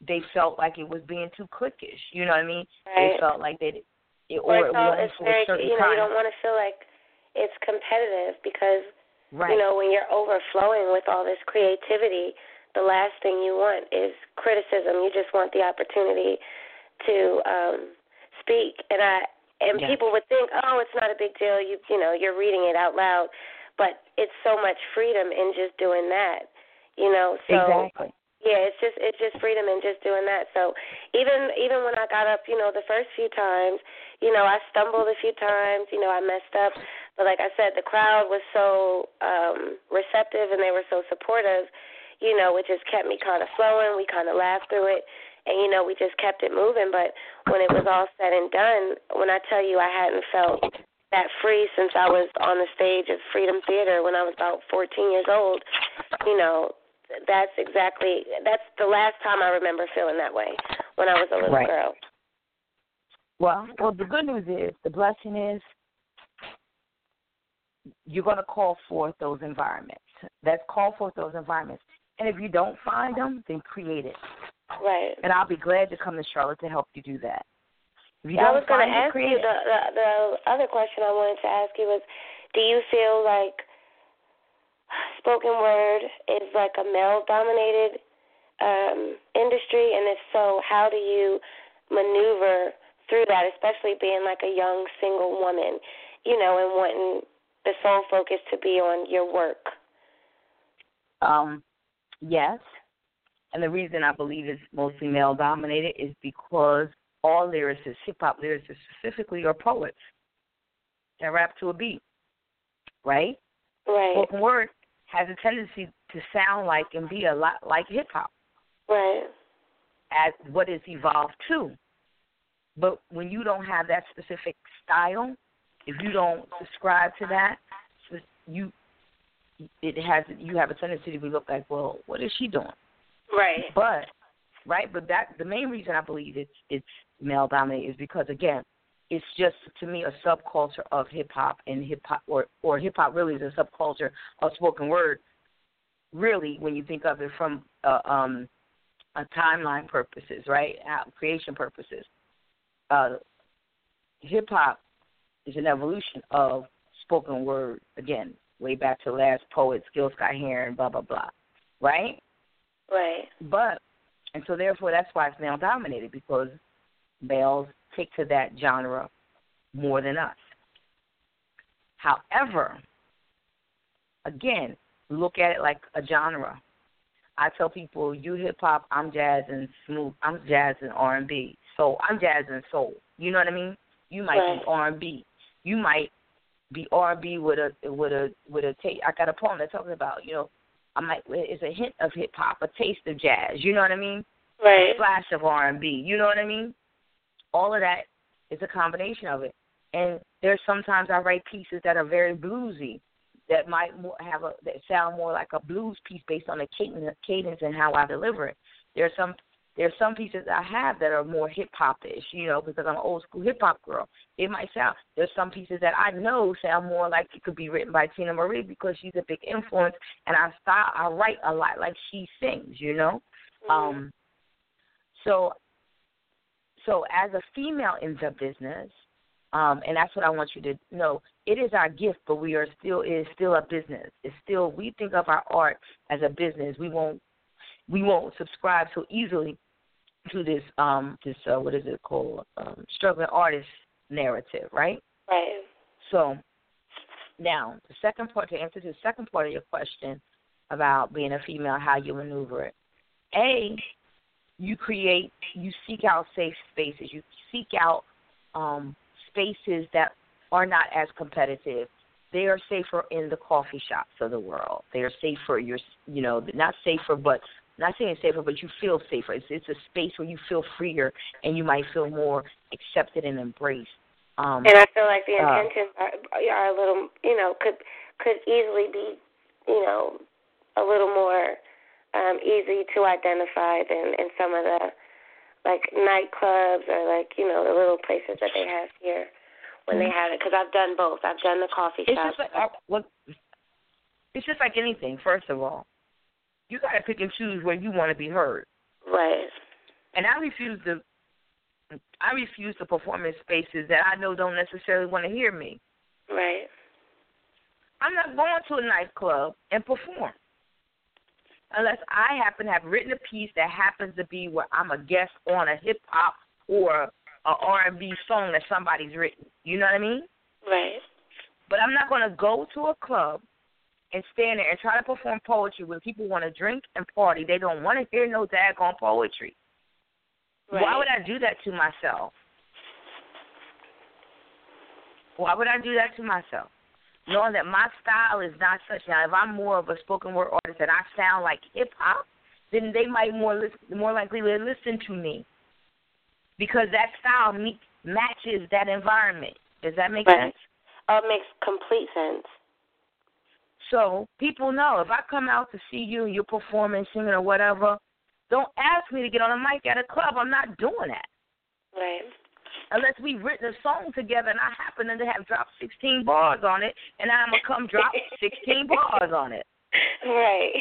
They felt like it was being too cliquish. You know what I mean? Right. They felt like they, it, or it was very, a certain you know, time. you don't want to feel like it's competitive because right. you know when you're overflowing with all this creativity, the last thing you want is criticism. You just want the opportunity to um speak. And I and yes. people would think, oh, it's not a big deal. You you know, you're reading it out loud, but it's so much freedom in just doing that. You know, so exactly. yeah, it's just it's just freedom in just doing that. So even even when I got up, you know, the first few times, you know, I stumbled a few times, you know, I messed up, but like I said, the crowd was so um receptive and they were so supportive, you know, it just kept me kind of flowing. We kind of laughed through it and you know we just kept it moving but when it was all said and done when i tell you i hadn't felt that free since i was on the stage of freedom theater when i was about 14 years old you know that's exactly that's the last time i remember feeling that way when i was a little right. girl well well the good news is the blessing is you're going to call forth those environments. Let's call forth those environments. And if you don't find them then create it. Right. And I'll be glad to come to Charlotte to help you do that. If you yeah, I was going to ask you the, the the other question I wanted to ask you was, do you feel like spoken word is like a male dominated um, industry, and if so, how do you maneuver through that, especially being like a young single woman, you know, and wanting the sole focus to be on your work? Um, yes, and the reason I believe it's mostly male dominated is because all lyricists, hip hop lyricists specifically, are poets that rap to a beat, right? Right. Spoken word has a tendency to sound like and be a lot like hip hop. Right. As what it's evolved to. But when you don't have that specific style, if you don't subscribe to that, you it has you have a tendency to be looked like, well, what is she doing? Right. But right, but that the main reason I believe it's it's male dominated is because again, it's just to me a subculture of hip hop and hip hop or or hip hop really is a subculture of spoken word. Really, when you think of it from uh, um, a timeline purposes, right, uh, creation purposes, uh, hip hop is an evolution of spoken word. Again, way back to the last poet, Gil Scott Heron, blah blah blah, right? Right. But and so therefore that's why it's male dominated because males take to that genre more than us. However, again, look at it like a genre. I tell people, you hip hop, I'm jazz and smooth, I'm jazz and R and B. So I'm jazz and soul. You know what I mean? You might right. be R and B. You might be R and B with a with a with a taste. I got a poem that talks about you know I might it's a hint of hip hop, a taste of jazz. You know what I mean? right. A flash of R and B. You know what I mean? All of that is a combination of it. And there's sometimes I write pieces that are very bluesy, that might have a that sound more like a blues piece based on the cadence, cadence and how I deliver it. There's some there's some pieces I have that are more hip hop ish, you know, because I'm an old school hip hop girl. It might sound there's some pieces that I know sound more like it could be written by Teena Marie because she's a big influence and I style I write a lot like she sings, you know? Mm-hmm. Um so so as a female in the business, um, and that's what I want you to know. It is our gift, but we are still it is still a business. It's still we think of our art as a business. We won't we won't subscribe so easily to this um this uh, what is it called um, struggling artist narrative, right? Right. So now the second part to answer the second part of your question about being a female, how you maneuver it. A, you create, you seek out safe spaces. You seek out um, spaces that are not as competitive. They are safer in the coffee shops of the world. They are safer. You're, you know, not safer, but not saying safer, but you feel safer. It's, it's a space where you feel freer and you might feel more accepted and embraced. Um, And I feel like the uh, intentions are, are a little, you know, could could easily be, you know, a little more um, easy to identify than in some of the like nightclubs or like you know the little places that they have here when they have it. Because I've done both. I've done the coffee Mm-hmm. It's shops. just like uh, what. It's just like anything. First of all, you got to pick and choose where you want to be heard. right. And I refuse to. I refuse to perform in spaces that I know don't necessarily want to hear me. Right. I'm not going to a nightclub and perform unless I happen to have written a piece that happens to be where I'm a guest on a hip hop or a R&B song that somebody's written. You know what I mean? Right. But I'm not going to go to a club and stand there and try to perform poetry when people want to drink and party. They don't want to hear no daggone poetry. Right. Why would I do that to myself? Why would I do that to myself? Knowing that my style is not such. Now, if I'm more of a spoken word artist and I sound like hip hop, then they might more listen, more likely to listen to me because that style me, matches that environment. Does that make Right. sense? Oh, it makes complete sense. So people know if I come out to see you and you're performing, singing, or whatever, don't ask me to get on a mic at a club. I'm not doing that Right. unless we've written a song together and I happen to have dropped 16 bars on it, and I'm gonna come drop 16 bars on it, Right.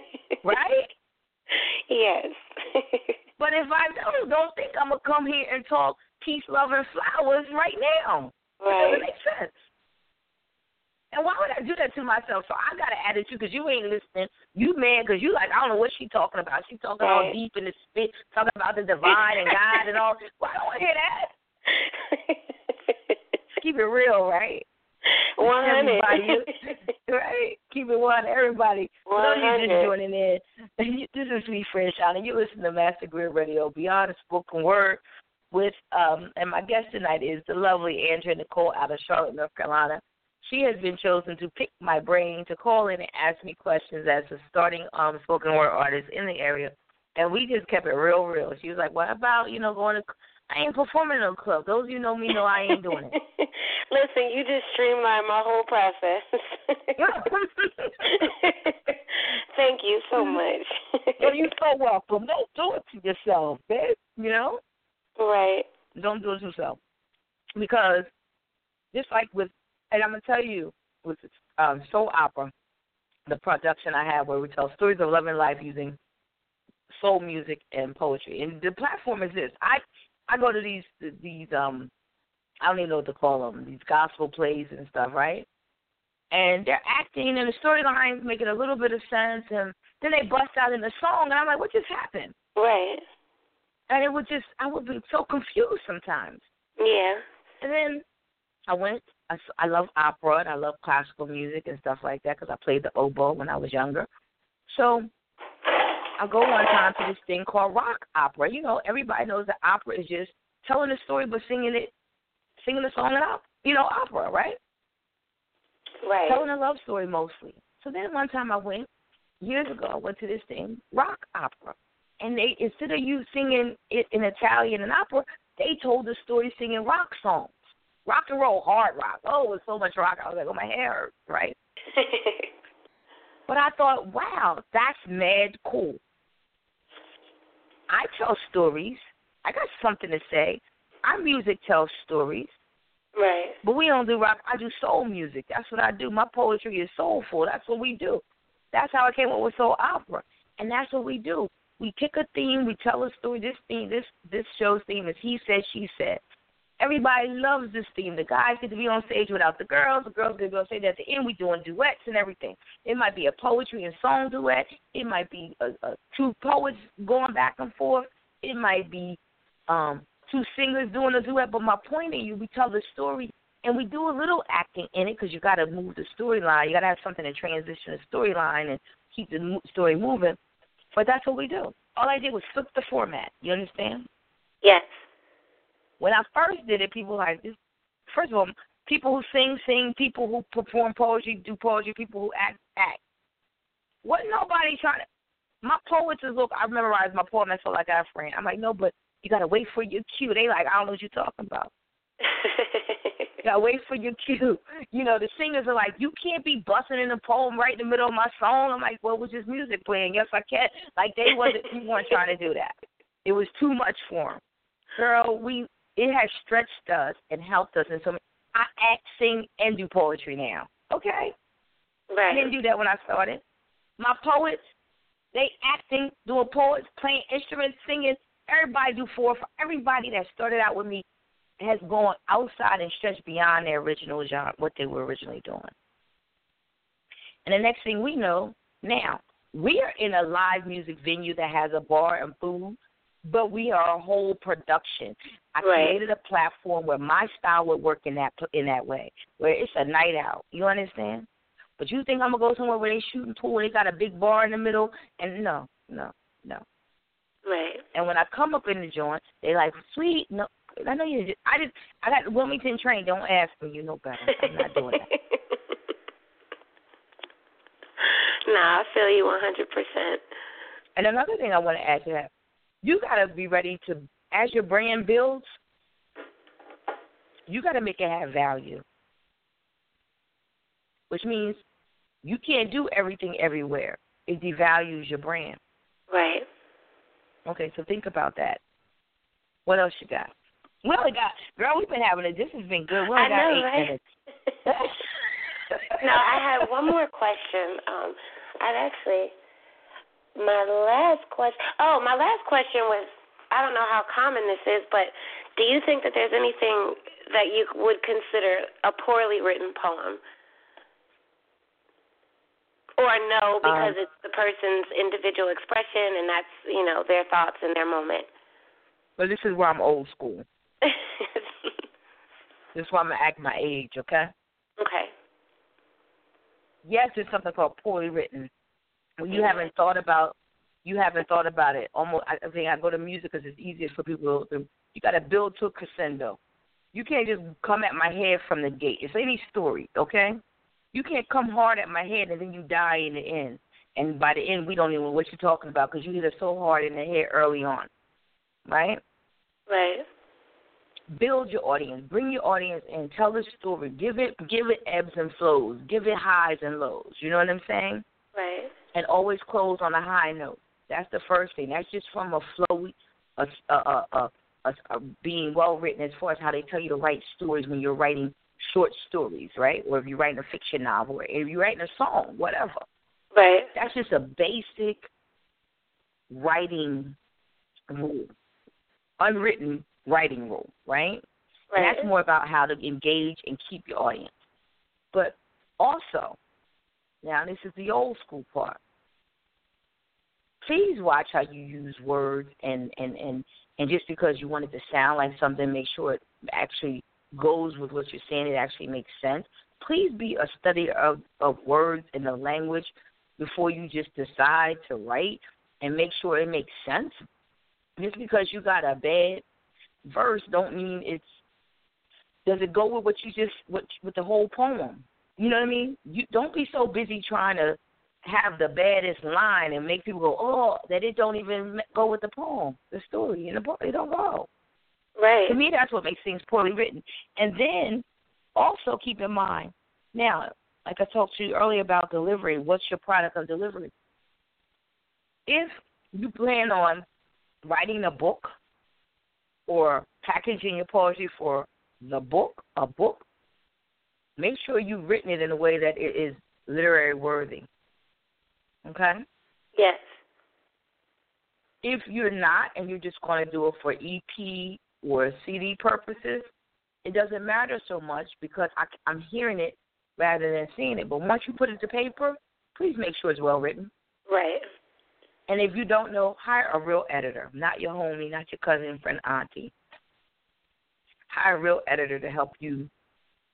right? yes. But if I don't, don't think I'm gonna come here and talk peace, love, and flowers right now. It right. doesn't make. And why would I do that to myself? So I got an attitude because you ain't listening. You mad because you like, I don't know what she talking about. She talking all deep in the spit, talking about the divine and God and all. Well, I don't to hear that. Keep it real, right? One hundred. Right? Keep it one, everybody. For those of you just 100. joining in, this is me, Franchon, and you listen to Master Griot Radio Beyond the Spoken Word with, um, and my guest tonight is the lovely Andrea Nicole out of Charlotte, North Carolina. She has been chosen to pick my brain to call in and ask me questions as a starting um, spoken word artist in the area. And we just kept it real, real. She was like, "What about you know going to? I ain't performing in no club. Those of you know me know I ain't doing it." Listen, you just streamlined my whole process. Thank you so much. well, you're so welcome. Don't do it to yourself, bitch. You know, right. don't do it to yourself because just like with, and I'm gonna tell you with um, soul opera, the production I have where we tell stories of love and life using soul music and poetry. And the platform is this: I I go to these these um I don't even know what to call them these gospel plays and stuff, right? And they're acting and the storylines making a little bit of sense, and then they bust out in the song, and I'm like, what just happened? Right. And it would just I would be so confused sometimes. Yeah. And then I went. I, I love opera and I love classical music and stuff like that because I played the oboe when I was younger. So I go one time to this thing called rock opera. You know, everybody knows that opera is just telling a story but singing it, singing the song in op, you know, opera, right? Right. Telling a love story mostly. So then one time I went years ago. I went to this thing, rock opera. and they instead of you singing it in Italian and opera, they told the story singing rock songs, rock and roll, hard rock. Oh, it was so much rock. I was like, oh, my hair hurts, right? but I thought, wow, that's mad cool. I tell stories. I got something to say. Our music tells stories. Right. But we don't do rock. I do soul music. That's what I do. My poetry is soulful. That's what we do. That's how I came up with soul opera, and that's what we do. We pick a theme. We tell a story. This theme, this this show's theme is he said, she said. Everybody loves this theme. The guys get to be on stage without the girls. The girls get to be on stage at the end. We're doing duets and everything. It might be a poetry and song duet. It might be a, a two poets going back and forth. It might be um two singers doing a duet. But my point is, you we tell the story and we do a little acting in it because you got to move the storyline. You got to have something to transition the storyline and keep the story moving. But that's what we do. All I did was flip the format. You understand? Yes. When I first did it, people like this. First of all, people who sing, sing. People who perform poetry, do poetry. People who act, act. What nobody trying to. My poets is look. I memorized my poem. That's all like I got, friend. I'm like, no, but you gotta wait for your cue. They like, I don't know what you're talking about. you gotta wait for your cue. You know, the singers are like, you can't be busting in a poem right in the middle of my song. I'm like, well, was just music playing. Yes, I can. Like they wasn't. you weren't trying to do that. It was too much for them. Girl, we it has stretched us and helped us. And so I act, sing, and do poetry now. Okay? Right. I didn't do that when I started. My poets, they acting, doing poets, playing instruments, singing. Everybody do four. For Everybody that started out with me has gone outside and stretched beyond their original genre, what they were originally doing. And the next thing we know, now we are in a live music venue that has a bar and food but we are a whole production. I right. created a platform where my style would work in that in that way, where it's a night out. You understand? But you think I'm gonna go somewhere where they shooting pool and they got a big bar in the middle? And no, no, no. Right. And when I come up in the joint, they like, sweet. No, I know you. I just I got Wilmington train. Don't ask me. You know better. I'm not doing that. nah, I feel you 100%. And another thing I want to add to that, you got to be ready to, as your brand builds, you got to make it have value, which means you can't do everything everywhere. It devalues your brand. Right. Okay, so think about that. What else you got? Well, We only got, girl. We've been having it. This has been good. We only I got know, eight right? minutes. no, I have one more question. Um, I've actually my last question. Oh, my last question was I don't know how common this is, but do you think that there's anything that you would consider a poorly written poem? Or no, because Um, it's the person's individual expression and that's, you know, their thoughts in their moment. But this is where I'm old school. This is why I'm gonna act my age. Okay. okay. Yes, there's something called poorly written. When you haven't thought about, you haven't thought about it. Almost, I I think I go to music because it's easiest for people to. You got to build to a crescendo. You can't just come at my head from the gate. It's any story, okay? You can't come hard at my head and then you die in the end. And by the end, we don't even know what you're talking about because you hit us so hard in the head early on, right? Right. build your audience, bring your audience in, tell the story, give it give it ebbs and flows, give it highs and lows. You know what I'm saying? Right. And always close on a high note. That's the first thing. That's just from a flow, a a a, a, a, being well written as far as how they tell you to write stories when you're writing short stories, right? Or if you're writing a fiction novel, or if you're writing a song, whatever. Right. That's just a basic writing rule, unwritten writing rule, right? And Right. that's more about how to engage and keep your audience. But also, now this is the old school part. Please watch how you use words and and and and just because you want it to sound like something, make sure it actually goes with what you're saying. It actually makes sense. Please be a study of of words and the language before you just decide to write and make sure it makes sense. Just because you got a bad verse don't mean it's does it go with what you just what with the whole poem? You know what I mean? You don't be so busy trying to have the baddest line and make people go, oh, that it don't even go with the poem, the story in the book. It don't go. Right. To me, that's what makes things poorly written. And then also keep in mind, now, like I talked to you earlier about delivery, what's your product of delivery? If you plan on writing a book or packaging your poetry for the book, a book, make sure you've written it in a way that it is literary worthy. Okay? Yes. If you're not and you're just going to do it for EP or CD purposes, it doesn't matter so much because I, I'm hearing it rather than seeing it. But once you put it to paper, please make sure it's well written. Right. And if you don't know, hire a real editor, not your homie, not your cousin, friend, auntie. Hire a real editor to help you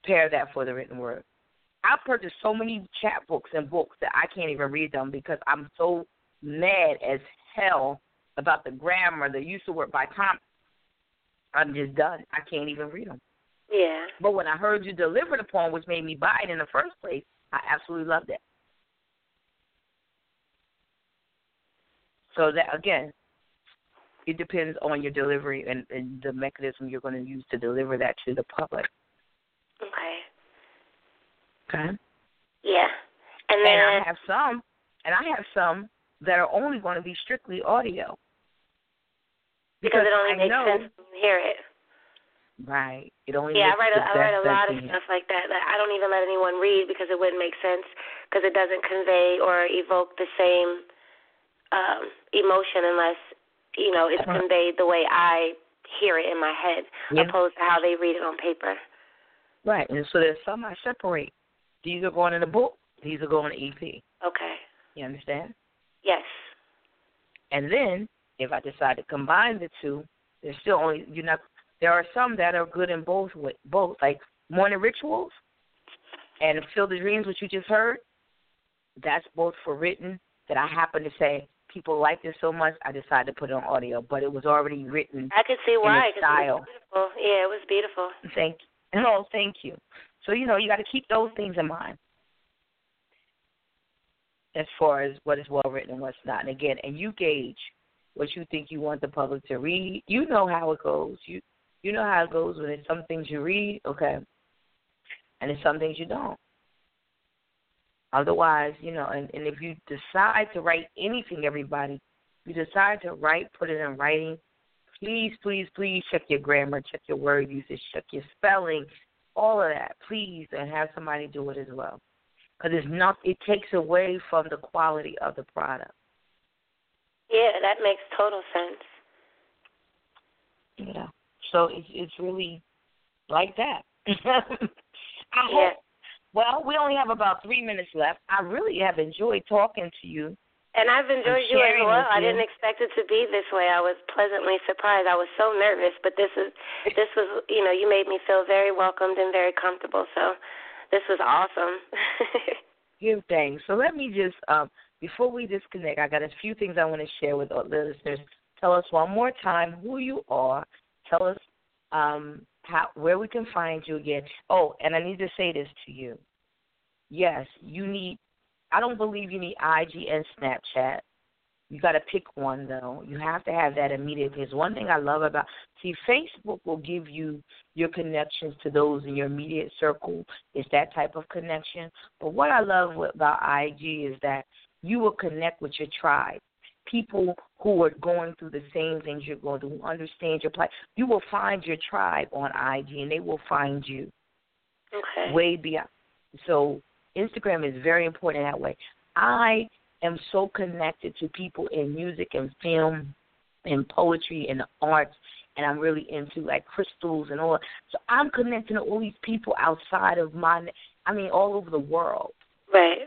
pair that for the written word. I've purchased so many chapbooks and books that I can't even read them because I'm so mad as hell about the grammar, the use of word. By time I'm just done, I can't even read them. Yeah. But when I heard you deliver the poem, which made me buy it in the first place, I absolutely loved it. So that again, it depends on your delivery and, and the mechanism you're going to use to deliver that to the public. Okay. Yeah. And then and I have some, and I have some that are only going to be strictly audio. because, it only I makes know, sense when you hear it. Right. It only Yeah, I write a, I write a lot of stuff like that that I don't even let anyone read because it wouldn't make sense because it doesn't convey or evoke the same um emotion unless you know it's conveyed the way I hear it in my head Yeah. opposed to how they read it on paper. Right. And so there's some I separate. These are going in the book. These are going to EP. Okay. You understand? Yes. And then if I decide to combine the two, there's still only you're not. There are some that are good in both both like morning rituals and fill the dreams, which you just heard. That's both for written. That I happen to say people like it so much, I decided to put it on audio, but it was already written. I could see why its 'cause it style. was beautiful. Yeah, it was beautiful. Thank no, oh, thank you. So you know you got to keep those things in mind as far as what is well written and what's not. And again, and you gauge what you think you want the public to read. You know how it goes. You you know how it goes when it's some things you read, okay, and it's some things you don't. Otherwise, you know, and, and if you decide to write anything, everybody, you decide to write, put it in writing. Please, please, please check your grammar, check your word usage, check your spelling, all of that, please, and have somebody do it as well. Because it's not, it takes away from the quality of the product. Yeah, that makes total sense. Yeah. so it's it's really like that. I Yeah. hope. Well, we only have about three minutes left. I really have enjoyed talking to you. And I've enjoyed you as well. with I didn't expect it to be this way. I was pleasantly surprised. I was so nervous, but this is this was you know, you made me feel very welcomed and very comfortable. So this was awesome. Give thanks. So let me just um before we disconnect, I got a few things I want to share with our listeners. Tell us one more time who you are. Tell us um how where we can find you again. Oh, and I need to say this to you. Yes, you need I don't believe you need IG and Snapchat. You got to pick one though. You have to have that immediate. Because one thing I love about see Facebook will give you your connections to those in your immediate circle. It's that type of connection. But what I love about IG is that you will connect with your tribe, people who are going through the same things you're going through, who understand your plight. You will find your tribe on IG, and they will find you okay. way beyond. So Instagram is very important that way. I am so connected to people in music and film and poetry and the arts and I'm really into like crystals and all. So I'm connecting to all these people outside of my I mean all over the world. Right.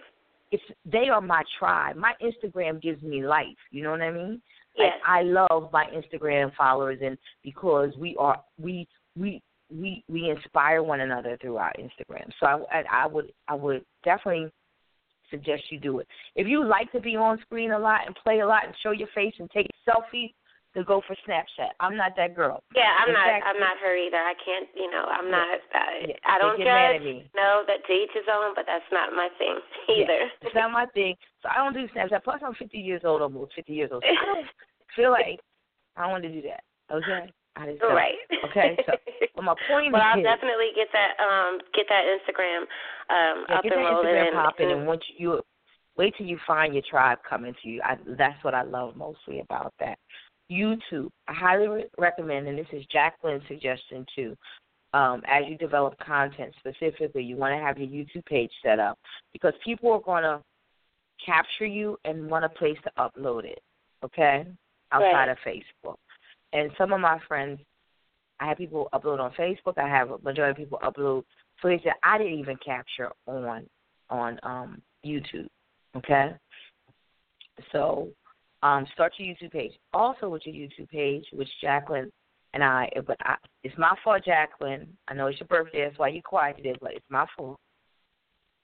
It's they are my tribe. My Instagram gives me life, you know what I mean? Yes. Like I love my Instagram followers and because we are we we we we inspire one another through our Instagram. So I, I I would I would definitely suggest you do it. If you like to be on screen a lot and play a lot and show your face and take selfies, to go for Snapchat. I'm not that girl. Yeah, I'm In not. I'm not her either. I can't. You know, I'm not. Uh, yeah, I don't get mad at judge. me. No, that to each his own, but that's not my thing either. Yeah, it's not my thing. So I don't do Snapchat. Plus, I'm 50 years old, almost 50 years old. So I don't feel like I don't want to do that. Okay. I just don't. right. Okay. So, but my point well, is, I'll definitely get that. Um, get that Instagram um yeah, up get and that rolling. Instagram and, popping, and and once you wait till you find your tribe coming to you. I, that's what I love mostly about that. YouTube, I highly re- recommend, and this is Jacqueline's suggestion too. Um, as you develop content specifically, you want to have your YouTube page set up because people are going to capture you and want a place to upload it. Okay, outside Right. of Facebook. And some of my friends, I have people upload on Facebook. I have a majority of people upload footage that I didn't even capture on on um, YouTube. Okay, so um, start your YouTube page. Also, with your YouTube page, which Jacqueline and I, but I, it's my fault, Jacqueline. I know it's your birthday, that's why you're quiet today, but it's my fault.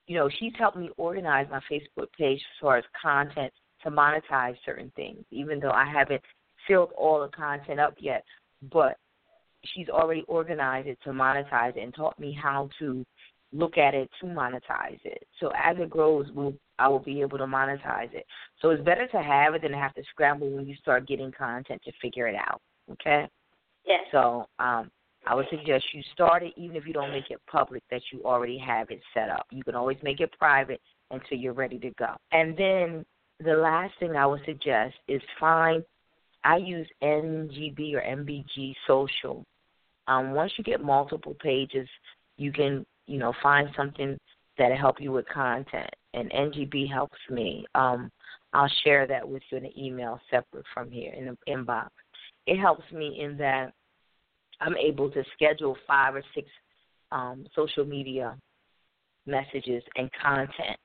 You know, she's helped me organize my Facebook page as far as content to monetize certain things, even though I haven't filled all the content up yet. But she's already organized it to monetize it and taught me how to look at it to monetize it. So as it grows, we'll, I will be able to monetize it. So it's better to have it than have to scramble when you start getting content to figure it out. Okay. yes. So um, I would suggest you start it, even if you don't make it public, that you already have it set up. You can always make it private until you're ready to go. And then the last thing I would suggest is find. I use NGB or MBG Social. Um, once you get multiple pages, you can you know find something that'll help you with content. And NGB helps me. Um, I'll share that with you in an email separate from here in the inbox. It helps me in that I'm able to schedule five or six um, social media messages and content.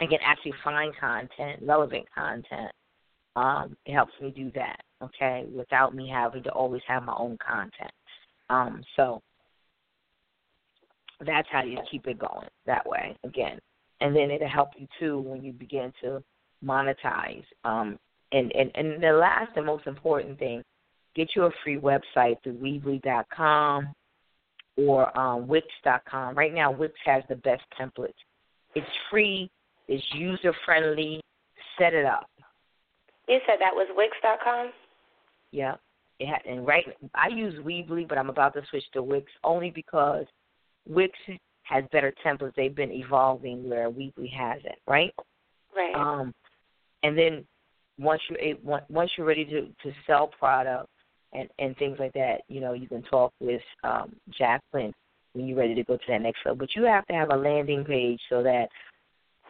I can actually find content, relevant content. Um, it helps me do that, okay, without me having to always have my own content. Um, so that's how you keep it going that way again. And then it'll help you too when you begin to monetize. Um, and, and, and the last and most important thing, get you a free website through Weebly.com or um, Wix.com. Right now, Wix has the best templates. It's free, it's user friendly. Set it up. You said that was Wix.com. Yeah. It ha- and right, I use Weebly, but I'm about to switch to Wix only because Wix has better templates. They've been evolving where Weebly hasn't, right? Right. Um, and then once you're once you're ready to to sell product and and things like that, you know, you can talk with um, Jacqueline when you're ready to go to that next level. But you have to have a landing page so that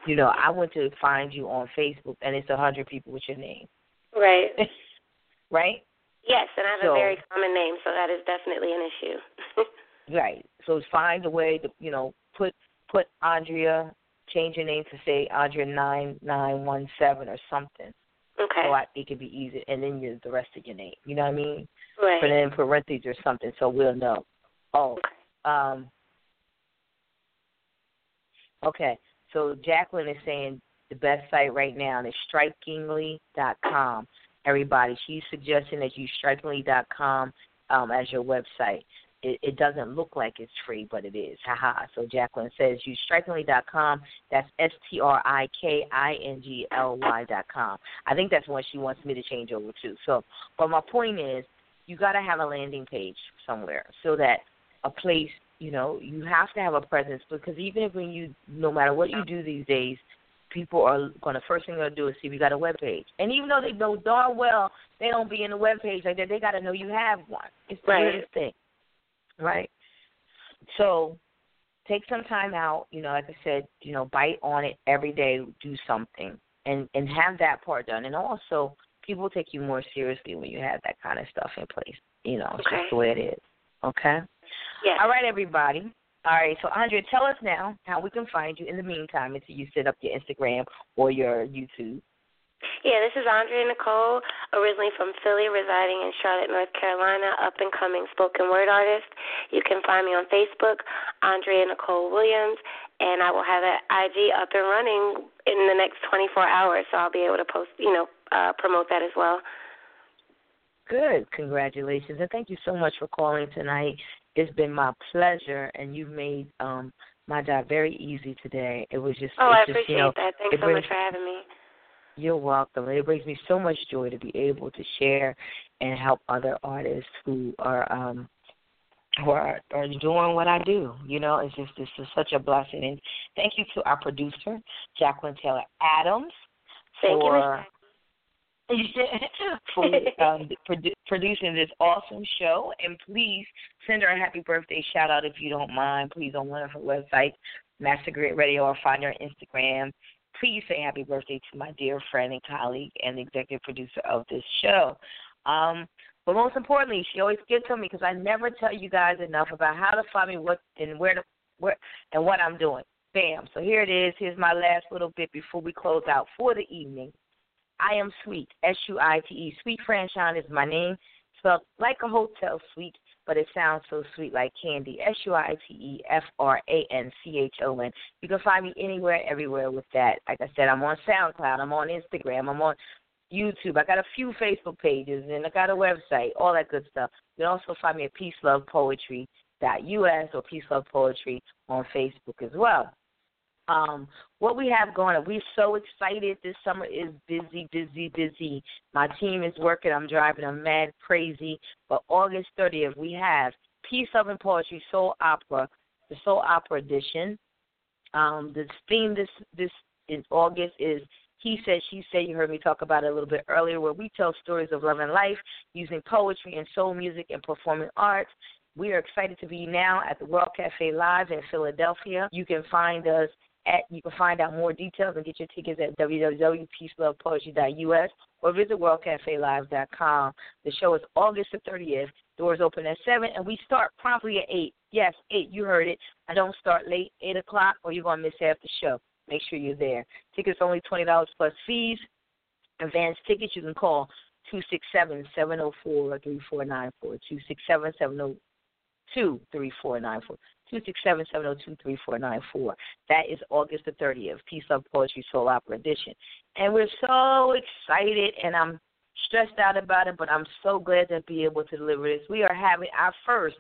you know I went to find you on Facebook and it's a hundred people with your name, right. right? Yes, and I have So- a very common name, so that is definitely an issue. Right. So find a way to you know put put Andrea change your name to say Andrea nine nine one seven or something. okay. So I, it could be easy, and then you the rest of your name. You know what I mean? right. Put it in parentheses or something, so we'll know. Oh, um, okay. So Jacqueline is saying the best site right now is strikingly.com. Everybody, she's suggesting that you strikingly.com um, as your website. It, it doesn't look like it's free, but it is. Haha. So Jacqueline says use strikingly.com. That's S T R I K I N G L Y.com. I think that's what she wants me to change over to. So, but my point is, you got to have a landing page somewhere so that a place, you know, you have to have a presence because even if when you, no matter what you do these days, people are going to first thing they're going to do is see if you got a web page. And even though they know darn well they don't be in the web page like that, they got to know you have one. It's the Right. weirdest thing, right? So take some time out. You know, like I said, you know, bite on it every day. Do something and and have that part done. And also, people take you more seriously when you have that kind of stuff in place. You know, it's just the way it is. Okay. Yes. All right, everybody. All right, so Andrea, tell us now how we can find you in the meantime until you set up your Instagram or your YouTube. Yeah, this is Andrea Nicole, originally from Philly, residing in Charlotte, North Carolina, up and coming spoken word artist. You can find me on Facebook, Andrea Nicole Williams, and I will have that IG up and running in the next 24 hours, so I'll be able to post, you know, uh, promote that as well. Good. Congratulations. And thank you so much for calling tonight. It's been my pleasure, and you've made um, my job very easy today. It was just. Oh, I just, appreciate you know, that. Thanks so brings, much for having me. You're welcome. It brings me so much joy to be able to share and help other artists who are um who are, are doing what I do. You know, it's just this is such a blessing. And thank you to our producer, Jacqueline Taylor Adams, Thank for you, for um, produ- producing this awesome show. And please send her a happy birthday shout out if you don't mind. Please on one of her websites, Master Griot Radio, or find her on Instagram. Please say happy birthday to my dear friend and colleague and executive producer of this show. Um, but most importantly, she always gets on me because I never tell you guys enough about how to find me, what and where to where and what I'm doing. Bam. So here it is. Here's my last little bit before we close out for the evening. I am Suite, S U I T E. Suite Franchon is my name, spelled like a hotel suite, but it sounds so sweet like candy. S U I T E F R A N C H O N. You can find me anywhere, everywhere with that. Like I said, I'm on SoundCloud, I'm on Instagram, I'm on YouTube. I got a few Facebook pages, and I got a website, all that good stuff. You can also find me at Peace Love Poetry us or Peace Love Poetry on Facebook as well. Um, what we have going on, we're so excited. This summer is busy, busy, busy. My team is working. I'm driving them mad crazy. But August 30th, we have Peace, Love, and Poetry Soul Opera, the Soul Opera edition. Um, the theme this this in August is he said, she said, you heard me talk about it a little bit earlier, where we tell stories of love and life using poetry and soul music and performing arts. We are excited to be now at the World Cafe Live in Philadelphia. You can find us at, you can find out more details and get your tickets at www.peacelovepoetry.us or visit worldcafelive.com. The show is August the 30th. Doors open at 7, and we start promptly at 8. Yes, 8, you heard it. I don't start late, 8 o'clock, or you're going to miss half the show. Make sure you're there. Tickets only $20 plus fees. Advance tickets, you can call 267 704 3494. 267 702 3494. 267-702-3494. That is August the 30th, Peace Love Poetry Soul Opera Edition. And we're so excited, and I'm stressed out about it, but I'm so glad to be able to deliver this. We are having our first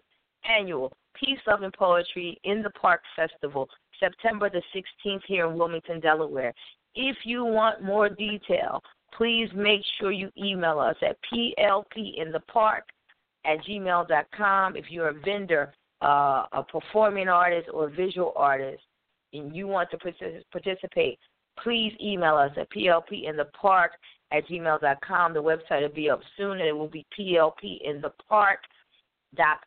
annual Peace, Love, and Poetry in the Park Festival, September the 16th here in Wilmington, Delaware. If you want more detail, please make sure you email us at plpinthepark at gmail.com. If you're a vendor, uh, a performing artist, or visual artist, and you want to participate, please email us at plpinthepark at gmail.com. The website will be up soon, and it will be plpinthepark.com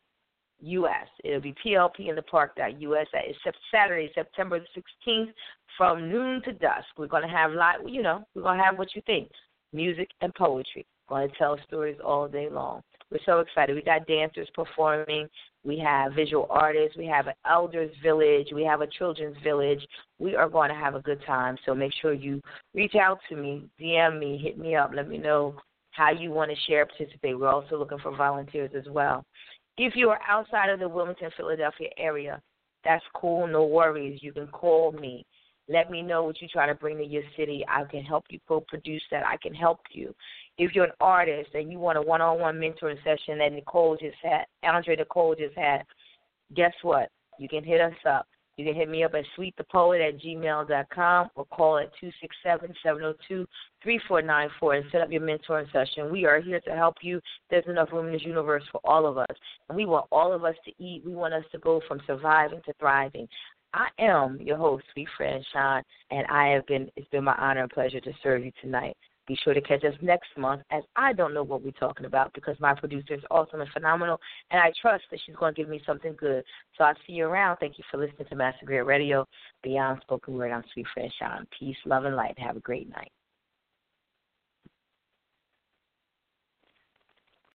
U.S. It'll be PLP in the park.us. That is Saturday, September the 16th from noon to dusk. We're going to have live, you know, we're going to have what you think music and poetry. Going to tell stories all day long. We're so excited. We got dancers performing. We have visual artists. We have an elders village. We have a children's village. We are going to have a good time. So make sure you reach out to me, DM me, hit me up, let me know how you want to share, participate. We're also looking for volunteers as well. If you are outside of the Wilmington, Philadelphia area, that's cool, no worries. You can call me. Let me know what you're trying to bring to your city. I can help you co-produce that. I can help you. If you're an artist and you want a one-on-one mentoring session that Nicole just had, Andrea Nicole just had, guess what? You can hit us up. You can hit me up at sweetthepoet at gmail.com or call at 267-702-3494 and set up your mentoring session. We are here to help you. There's enough room in this universe for all of us. And we want all of us to eat. We want us to go from surviving to thriving. I am your host, Suite Franchon, and I have been it's been my honor and pleasure to serve you tonight. Be sure to catch us next month as I don't know what we're talking about because my producer is awesome and phenomenal, and I trust that she's going to give me something good. So I'll see you around. Thank you for listening to Master Griot Radio, Beyond Spoken Word. I'm Suite Franchon. Peace, love, and light. Have a great night.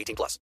18 plus.